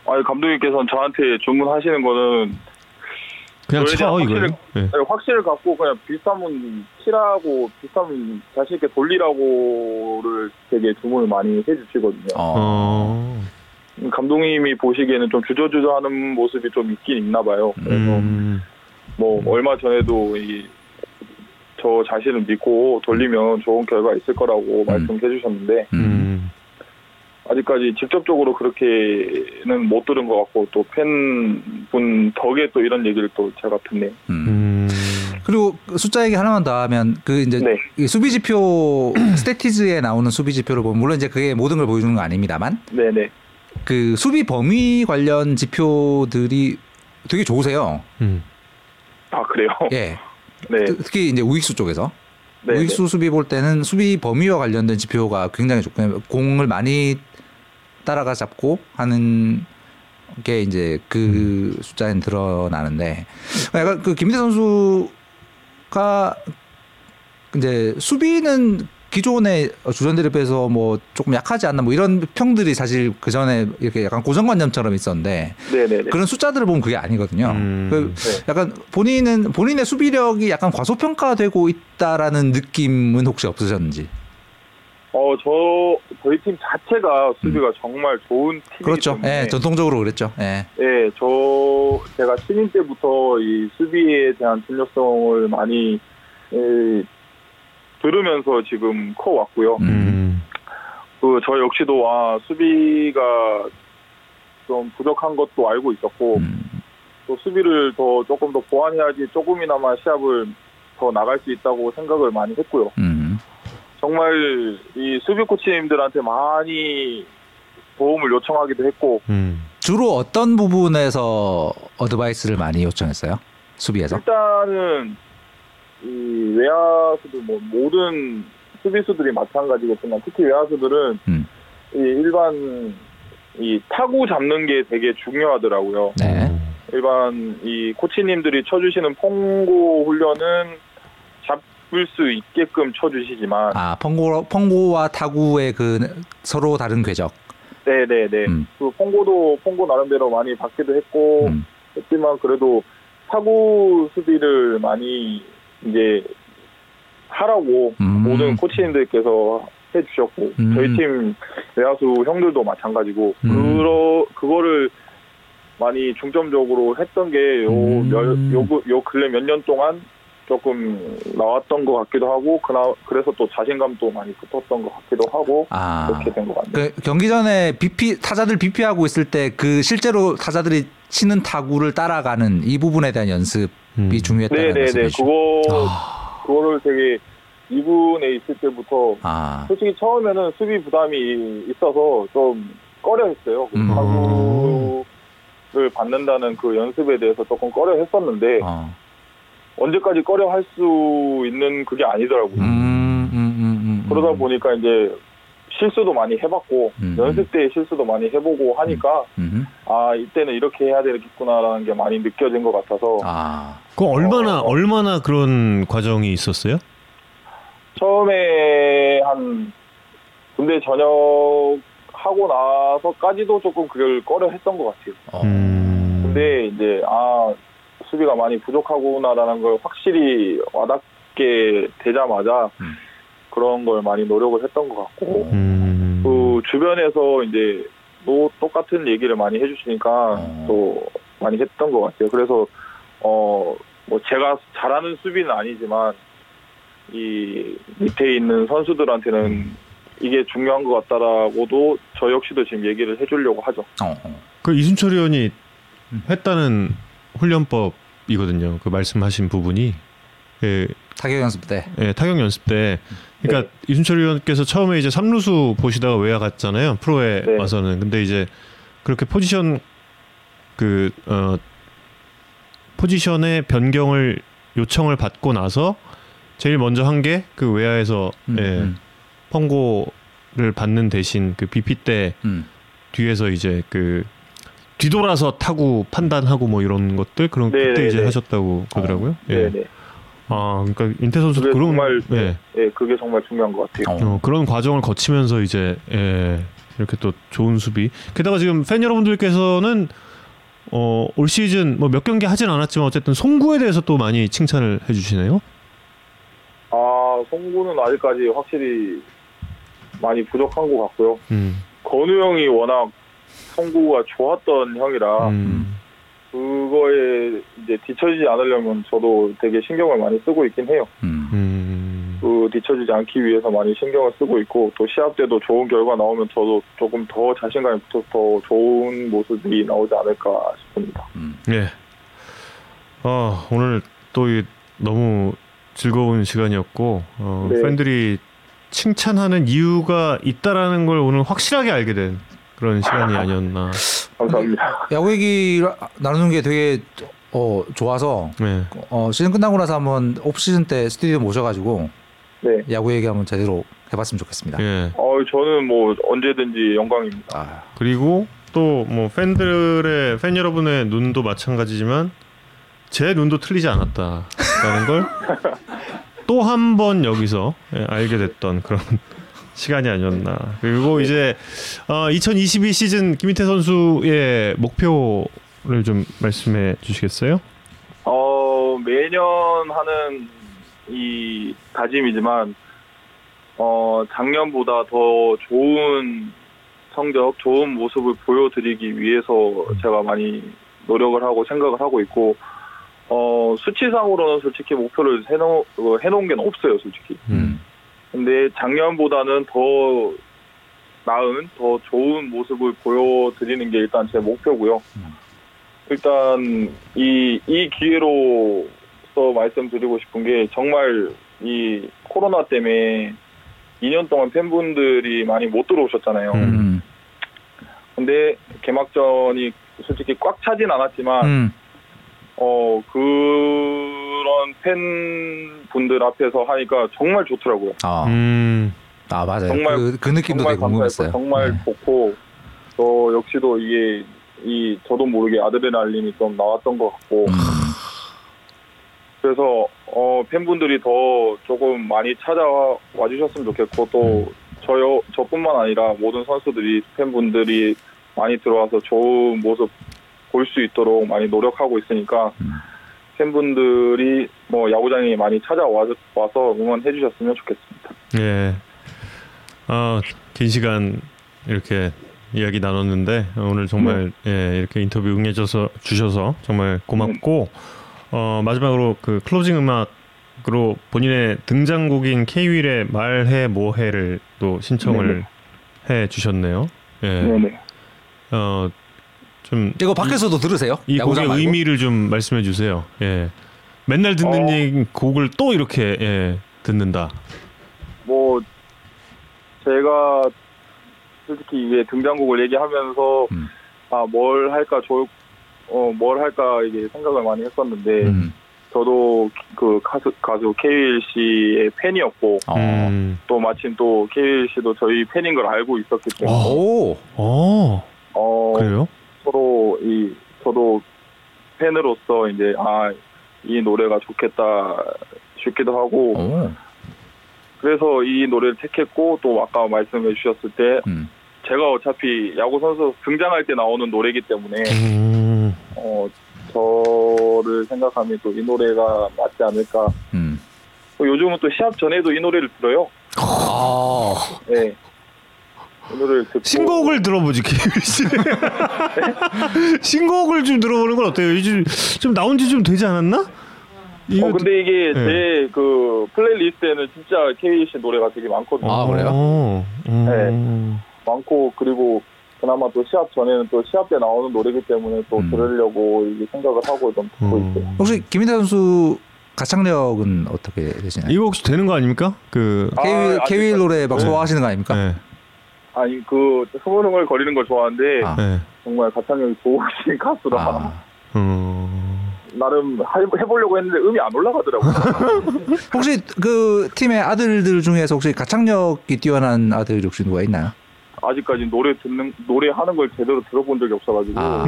아니 감독님께서는 저한테 주문하시는 거는 그냥 쳐. 확실히- 네. 확실을 갖고 그냥 비슷하면 치라고 비슷하면 자신 있게 돌리라고를 되게 주문을 많이 해주시거든요. 어. 어. 감독님이 보시기에는 좀 주저주저하는 모습이 좀 있긴 있나 봐요. 그래서 음. 뭐 얼마 전에도 이 저 자신을 믿고 돌리면 좋은 결과 있을 거라고 말씀해 주셨는데 음. 음. 아직까지 직접적으로 그렇게는 못 들은 것 같고 또 팬분 덕에 또 이런 얘기를 또 제가 듣네요. 음. 음. 그리고 그 숫자 얘기 하나만 더 하면 그 이제 네. 이 수비 지표 스태티즈에 나오는 수비 지표를 보면 물론 이제 그게 모든 걸 보여주는 건 아닙니다만 네네. 그 수비 범위 관련 지표들이 되게 좋으세요. 음. 아 그래요? 예. 네. 특- 특히 이제 우익수 쪽에서 네. 우익수 수비 볼 때는 수비 범위와 관련된 지표가 굉장히 좋고 공을 많이 따라가 잡고 하는 게 이제 그 숫자에 드러나는데 약간 그 김민태 선수가 이제 수비는 기존의 주전들에 비해서 뭐 조금 약하지 않나 뭐 이런 평들이 사실 그 전에 이렇게 약간 고정관념처럼 있었는데 네네네. 그런 숫자들을 보면 그게 아니거든요. 음. 그 네. 약간 본인은 본인의 수비력이 약간 과소평가되고 있다라는 느낌은 혹시 없으셨는지? 어, 저, 저희 팀 자체가 수비가 정말 좋은 팀이기 음. 그렇죠. 예, 전통적으로 그랬죠. 예. 예, 저 제가 신인 때부터 이 수비에 대한 중요성을 많이 예, 들으면서 지금 커 왔고요. 음. 음. 그저 역시도 아 수비가 좀 부족한 것도 알고 있었고 음. 또 수비를 더 조금 더 보완해야지 조금이나마 시합을 더 나갈 수 있다고 생각을 많이 했고요. 음. 정말 이 수비 코치님들한테 많이 도움을 요청하기도 했고 음. 주로 어떤 부분에서 어드바이스를 많이 요청했어요? 수비에서? 일단은 이 외야수들 뭐 모든 수비수들이 마찬가지겠지만 특히 외야수들은 음. 이 일반 이 타구 잡는 게 되게 중요하더라고요. 네. 일반 이 코치님들이 쳐주시는 퐁고 훈련은 잡을 수 있게끔 쳐주시지만 아 펑고 펑고와 타구의 그 서로 다른 궤적. 네네네 음. 그 퐁고도 퐁고 나름대로 많이 받기도 했고 음. 했지만 그래도 타구 수비를 많이 이제 하라고 음. 모든 코치님들께서 해주셨고 음. 저희 팀 외야수 형들도 마찬가지고 음. 그러 그거를 많이 중점적으로 했던 게요 음. 요, 요, 요 근래 몇 년 동안 조금 나왔던 것 같기도 하고 그나 그래서 또 자신감도 많이 붙었던 것 같기도 하고 아. 그렇게 된 것 같네요. 그 경기 전에 BP 타자들 BP하고 있을 때 그 실제로 타자들이 치는 타구를 따라가는 이 부분에 대한 연습이 음. 중요했다는 네네네 말씀이시죠. 그거 아. 그거를 되게 2군에 있을 때부터 아. 솔직히 처음에는 수비 부담이 있어서 좀 꺼려했어요. 그 음. 타구를 받는다는 그 연습에 대해서 조금 꺼려했었는데 어. 언제까지 꺼려 할 수 있는 그게 아니더라고요. 음, 음, 음, 음, 그러다 음. 보니까 이제 실수도 많이 해봤고 음. 연습 때 실수도 많이 해보고 하니까 음. 아 이때는 이렇게 해야 되겠구나라는 게 많이 느껴진 것 같아서 아. 그 얼마나 어. 얼마나 그런 과정이 있었어요? 처음에 한 군대 전역 하고 나서까지도 조금 그걸 꺼려 했던 것 같아요. 어. 음. 근데 이제 아 수비가 많이 부족하구나라는 걸 확실히 와닿게 되자마자 음. 그런 걸 많이 노력을 했던 것 같고 음. 그 주변에서 이제 또 똑같은 얘기를 많이 해주시니까 어. 또 많이 했던 것 같아요. 그래서 어 뭐 제가 잘하는 수비는 아니지만 이 밑에 있는 선수들한테는 이게 중요한 것 같다라고도 저 역시도 지금 얘기를 해주려고 하죠. 어. 어. 그 이순철 의원이 음. 했다는 훈련법 이거든요. 그 말씀하신 부분이 예, 타격 연습 때. 예, 타격 연습 때 그러니까 이순철 의원께서 처음에 이제 삼루수 보시다가 외야 갔잖아요. 프로에 네. 와서는. 근데 이제 그렇게 포지션 그 어, 포지션의 변경을 요청을 받고 나서 제일 먼저 한 게 그 외야에서 음, 예, 음, 펑고를 받는 대신 그 BP 때 음. 뒤에서 이제 그 뒤돌아서 타구 판단하고 뭐 이런 것들 그런 네, 그때 네, 이제 네. 하셨다고 그러더라고요. 예. 네네. 아 그러니까 인태 선수 그런 정말 예. 예, 그게 정말 중요한 것 같아요. 어. 어, 그런 과정을 거치면서 이제 예, 이렇게 또 좋은 수비. 게다가 지금 팬 여러분들께서는 어, 올 시즌 뭐 몇 경기 하진 않았지만 어쨌든 송구에 대해서 또 많이 칭찬을 해주시네요. 아 송구는 아직까지 확실히 많이 부족한 것 같고요. 음, 건우 형이 워낙 송구가 좋았던 형이라 음, 그거에 이제 뒤처지지 않으려면 저도 되게 신경을 많이 쓰고 있긴 해요. 음. 음, 그 뒤처지지 않기 위해서 많이 신경을 쓰고 있고 또 시합 때도 좋은 결과 나오면 저도 조금 더 자신감이 붙어서 더 좋은 모습이 나오지 않을까 싶습니다. 음. 예. 어, 오늘 또 이, 너무 즐거운 시간이었고 어, 네. 팬들이 칭찬하는 이유가 있다라는 걸 오늘 확실하게 알게 된 그런 시간이 아니었나. 감사합니다. 야구 얘기 나누는 게 되게 어 좋아서 네. 어 시즌 끝나고 나서 한번 옵 시즌 때 스튜디오 모셔가지고 네. 야구 얘기 한번 제대로 해봤으면 좋겠습니다. 예. 어, 저는 뭐 언제든지 영광입니다. 아, 그리고 또 뭐 팬들의 팬 여러분의 눈도 마찬가지지만 제 눈도 틀리지 않았다라는 걸 또 한 번 여기서 예, 알게 됐던 그런 시간이 아니었나. 그리고 이제 어, 2022 시즌 김희태 선수의 목표를 좀 말씀해 주시겠어요? 어, 매년 하는 이 다짐이지만, 어, 작년보다 더 좋은 성적, 좋은 모습을 보여드리기 위해서 제가 많이 노력을 하고 생각을 하고 있고, 어, 수치상으로는 솔직히 목표를 해놓, 어, 해놓은 게 없어요, 솔직히. 음. 근데 작년보다는 더 나은, 더 좋은 모습을 보여드리는 게 일단 제 목표고요. 음. 일단 이, 이 기회로서 말씀드리고 싶은 게 정말 이 코로나 때문에 2년 동안 팬분들이 많이 못 들어오셨잖아요. 음. 근데 개막전이 솔직히 꽉 차진 않았지만 음. 어 그런 팬분들 앞에서 하니까 정말 좋더라고요. 아, 음, 아 맞아요. 정말- 그, 그 느낌도 정말 되게 궁금했어요. 정말 네. 좋고 저 역시도 이게 이 저도 모르게 아드레날린이 좀 나왔던 것 같고 음. 그래서 어 팬분들이 더 조금 많이 찾아와 주셨으면 좋겠고 또 저요 저뿐만 아니라 모든 선수들이 팬분들이 많이 들어와서 좋은 모습 볼 수 있도록 많이 노력하고 있으니까 음. 팬분들이 뭐 야구장에 많이 찾아와서 응원해 주셨으면 좋겠습니다. 예. 아, 긴 시간 이렇게 이야기 나눴는데 어, 오늘 정말 예, 이렇게 인터뷰 응해 줘서 주셔서 정말 고맙고 어, 마지막으로 그 클로징 음악 마지막으로 본인의 등장곡인 K-윌의 말해 뭐해를 또 신청을 해 주셨네요. 예. 네네. 어, 좀 이거 밖에서도 들으세요? 이 곡의 말고? 의미를 좀 말씀해 주세요. 예. 맨날 듣는 어. 얘기- 곡을 또 이렇게 예, 듣는다. 뭐 제가 솔직히 이게 등장곡을 얘기하면서 음. 아뭘 할까 좋을 어뭘 할까 이게 생각을 많이 했었는데 음. 저도 그 가수 가수 케일 씨의 팬이었고 어. 음. 또 마침 또 케일 씨도 저희 팬인 걸 알고 있었기 때문에 오. 어, 어 그래요? 서로 이 저도 팬으로서 이제 아 이 노래가 좋겠다 싶기도 하고 오. 그래서 이 노래를 택했고 또 아까 말씀해 주셨을 때 음. 제가 어차피 야구 선수 등장할 때 나오는 노래이기 때문에 음. 어 저를 생각하면 또 이 노래가 맞지 않을까. 음. 또 요즘은 또 시합 전에도 이 노래를 들어요. 아. 네. 이 노래를 듣고 신곡을 들어보지 케이윌 씨. 신곡을 좀 들어보는 건 어때요? 이제 좀 나온 지 좀 되지 않았나? 어 근데 이게 네. 제그 플레이리스트에는 진짜 KC 노래가 되게 많거든요. 아, 그래요? 어, 음. 많고 그리고 그나마 또 시합 전에는 또 시합 때 나오는 노래이기 때문에 또 음. 들으려고 이게 생각을 하고 좀 듣고 음. 있어요. 혹시 김인태 선수 가창력은 어떻게 되시나요? 이거 혹시 되는 거 아닙니까? 그 아, 아직 케이윌 노래 막 네. 소화하시는 거 아닙니까? 네. 아니 그 흐물흐물 거리는 걸 좋아하는데 아. 네. 정말 가창력이 좋으신 가수라 아. 음. 나름 해- 해보려고 했는데 음이 안 올라가더라고요. 혹시 그 팀의 아들들 중에서 혹시 가창력이 뛰어난 아들 혹시 누가 있나요? 아직까지 노래 듣는 노래 하는 걸 제대로 들어본 적이 없어가지고 아,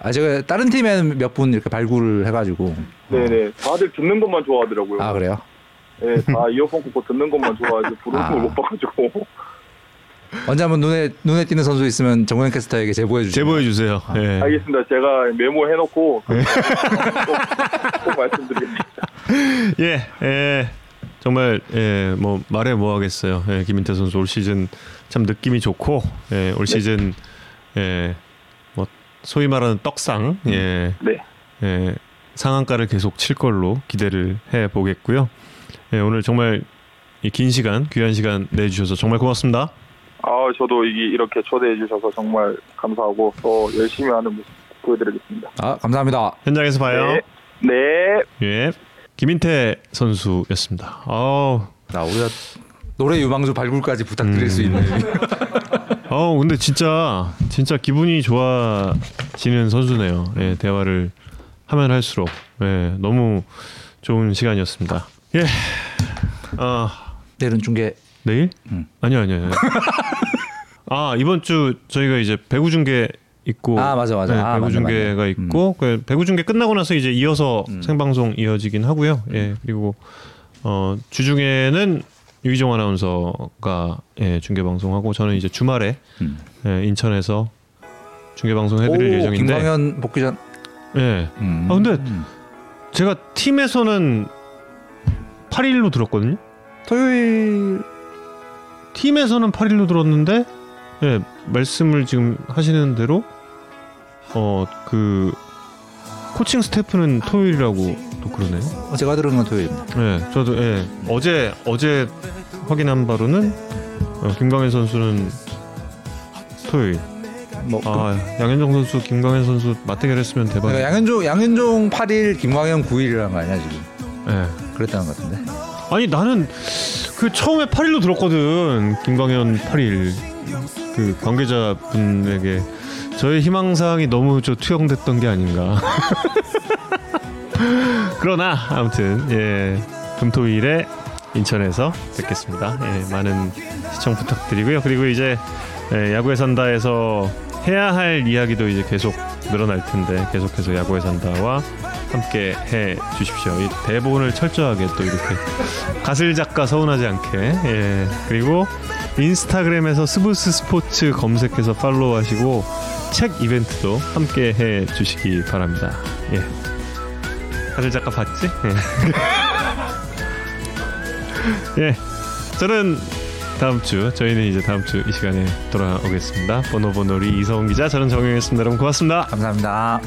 아 제가 다른 팀에는 몇 분 이렇게 발굴을 해가지고 네네 다들 듣는 것만 좋아하더라고요. 아 그래요? 네, 다 이어폰 꽂고 듣는 것만 좋아하지 부르는 아. 걸못 봐가지고 언제 한번 눈에 눈에 띄는 선수 있으면 정우영 캐스터에게 제보해 주시죠. 제보해 주세요. 아. 예. 알겠습니다. 제가 메모해 놓고 네. 꼭, 꼭 말씀드리겠습니다. 예, 예. 정말 예, 뭐 말해 뭐 하겠어요. 예, 김인태 선수 올 시즌 참 느낌이 좋고 예, 올 시즌 예, 뭐 소위 말하는 떡상 예, 네, 예, 상한가를 계속 칠 걸로 기대를 해 보겠고요. 예, 오늘 정말 이긴 시간 귀한 시간 내주셔서 정말 고맙습니다. 아 저도 이- 이렇게 초대해 주셔서 정말 감사하고 더 열심히 하는 모습 보여드리겠습니다. 아 감사합니다. 현장에서 봐요. 네, 네. 예, 김인태 선수였습니다. 아우, 나 우리가 노래 유망주 발굴까지 부탁드릴 음. 수 있는 어 근데 진짜 진짜 기분이 좋아지는 선수네요. 예, 대화를 하면 할수록 예, 너무 좋은 시간이었습니다. 예, 아 내일은 중계 내일? 음. 아니요 아니요. 아니요. 아 이번 주 저희가 이제 배구 중계 있고 아, 맞아, 맞아. 네, 아, 배구 맞네, 중계가 맞네. 있고 그 배구 중계 끝나고 나서 이제 이어서 음. 생방송 이어지긴 하고요. 예 그리고 어 주중에는 유희정 아나운서가 예, 중계 방송하고 저는 이제 주말에 음. 예, 인천에서 중계 방송 해드릴 오, 예정인데. 김광현 복귀전. 예. 음. 아, 근데 제가 팀에서는 8일로 들었거든요. 토요일 팀에서는 8일로 들었는데 예, 말씀을 지금 하시는 대로 어 그 코칭 스태프는 토요일이라고 또 그러네요. 어, 제가 들은 건 토요일입니다. 예, 저도 예, 어제 어제 확인한 바로는 어, 김광현 선수는 토요일. 뭐아 양현종 선수, 김광현 선수 맞대결했으면 대박. 그러니까 양현종 양현종 8일, 김광현 9일이란 거 아니야 지금? 예. 그랬다는 것 같은데. 아니 나는 그 처음에 8일로 들었거든. 김광현 8일. 그 관계자분에게. 저의 희망사항이 너무 저 투영됐던 게 아닌가. 그러나 아무튼 예. 금토일에 인천에서 뵙겠습니다. 예, 많은 시청 부탁드리고요. 그리고 이제 예, 야구에 산다에서 해야 할 이야기도 이제 계속 늘어날 텐데 계속해서 야구에 산다와 함께 해 주십시오. 이 대본을 철저하게 또 이렇게 가슬 작가 서운하지 않게 예 그리고 인스타그램에서 스브스 스포츠 검색해서 팔로우하시고 책 이벤트도 함께 해 주시기 바랍니다. 예 가슬 작가 봤지? 예. 예 저는 다음 주 저희는 이제 다음 주 이 시간에 돌아오겠습니다. 번호번호리 이성훈 기자 저는 정영했습니다. 여러분 고맙습니다. 감사합니다.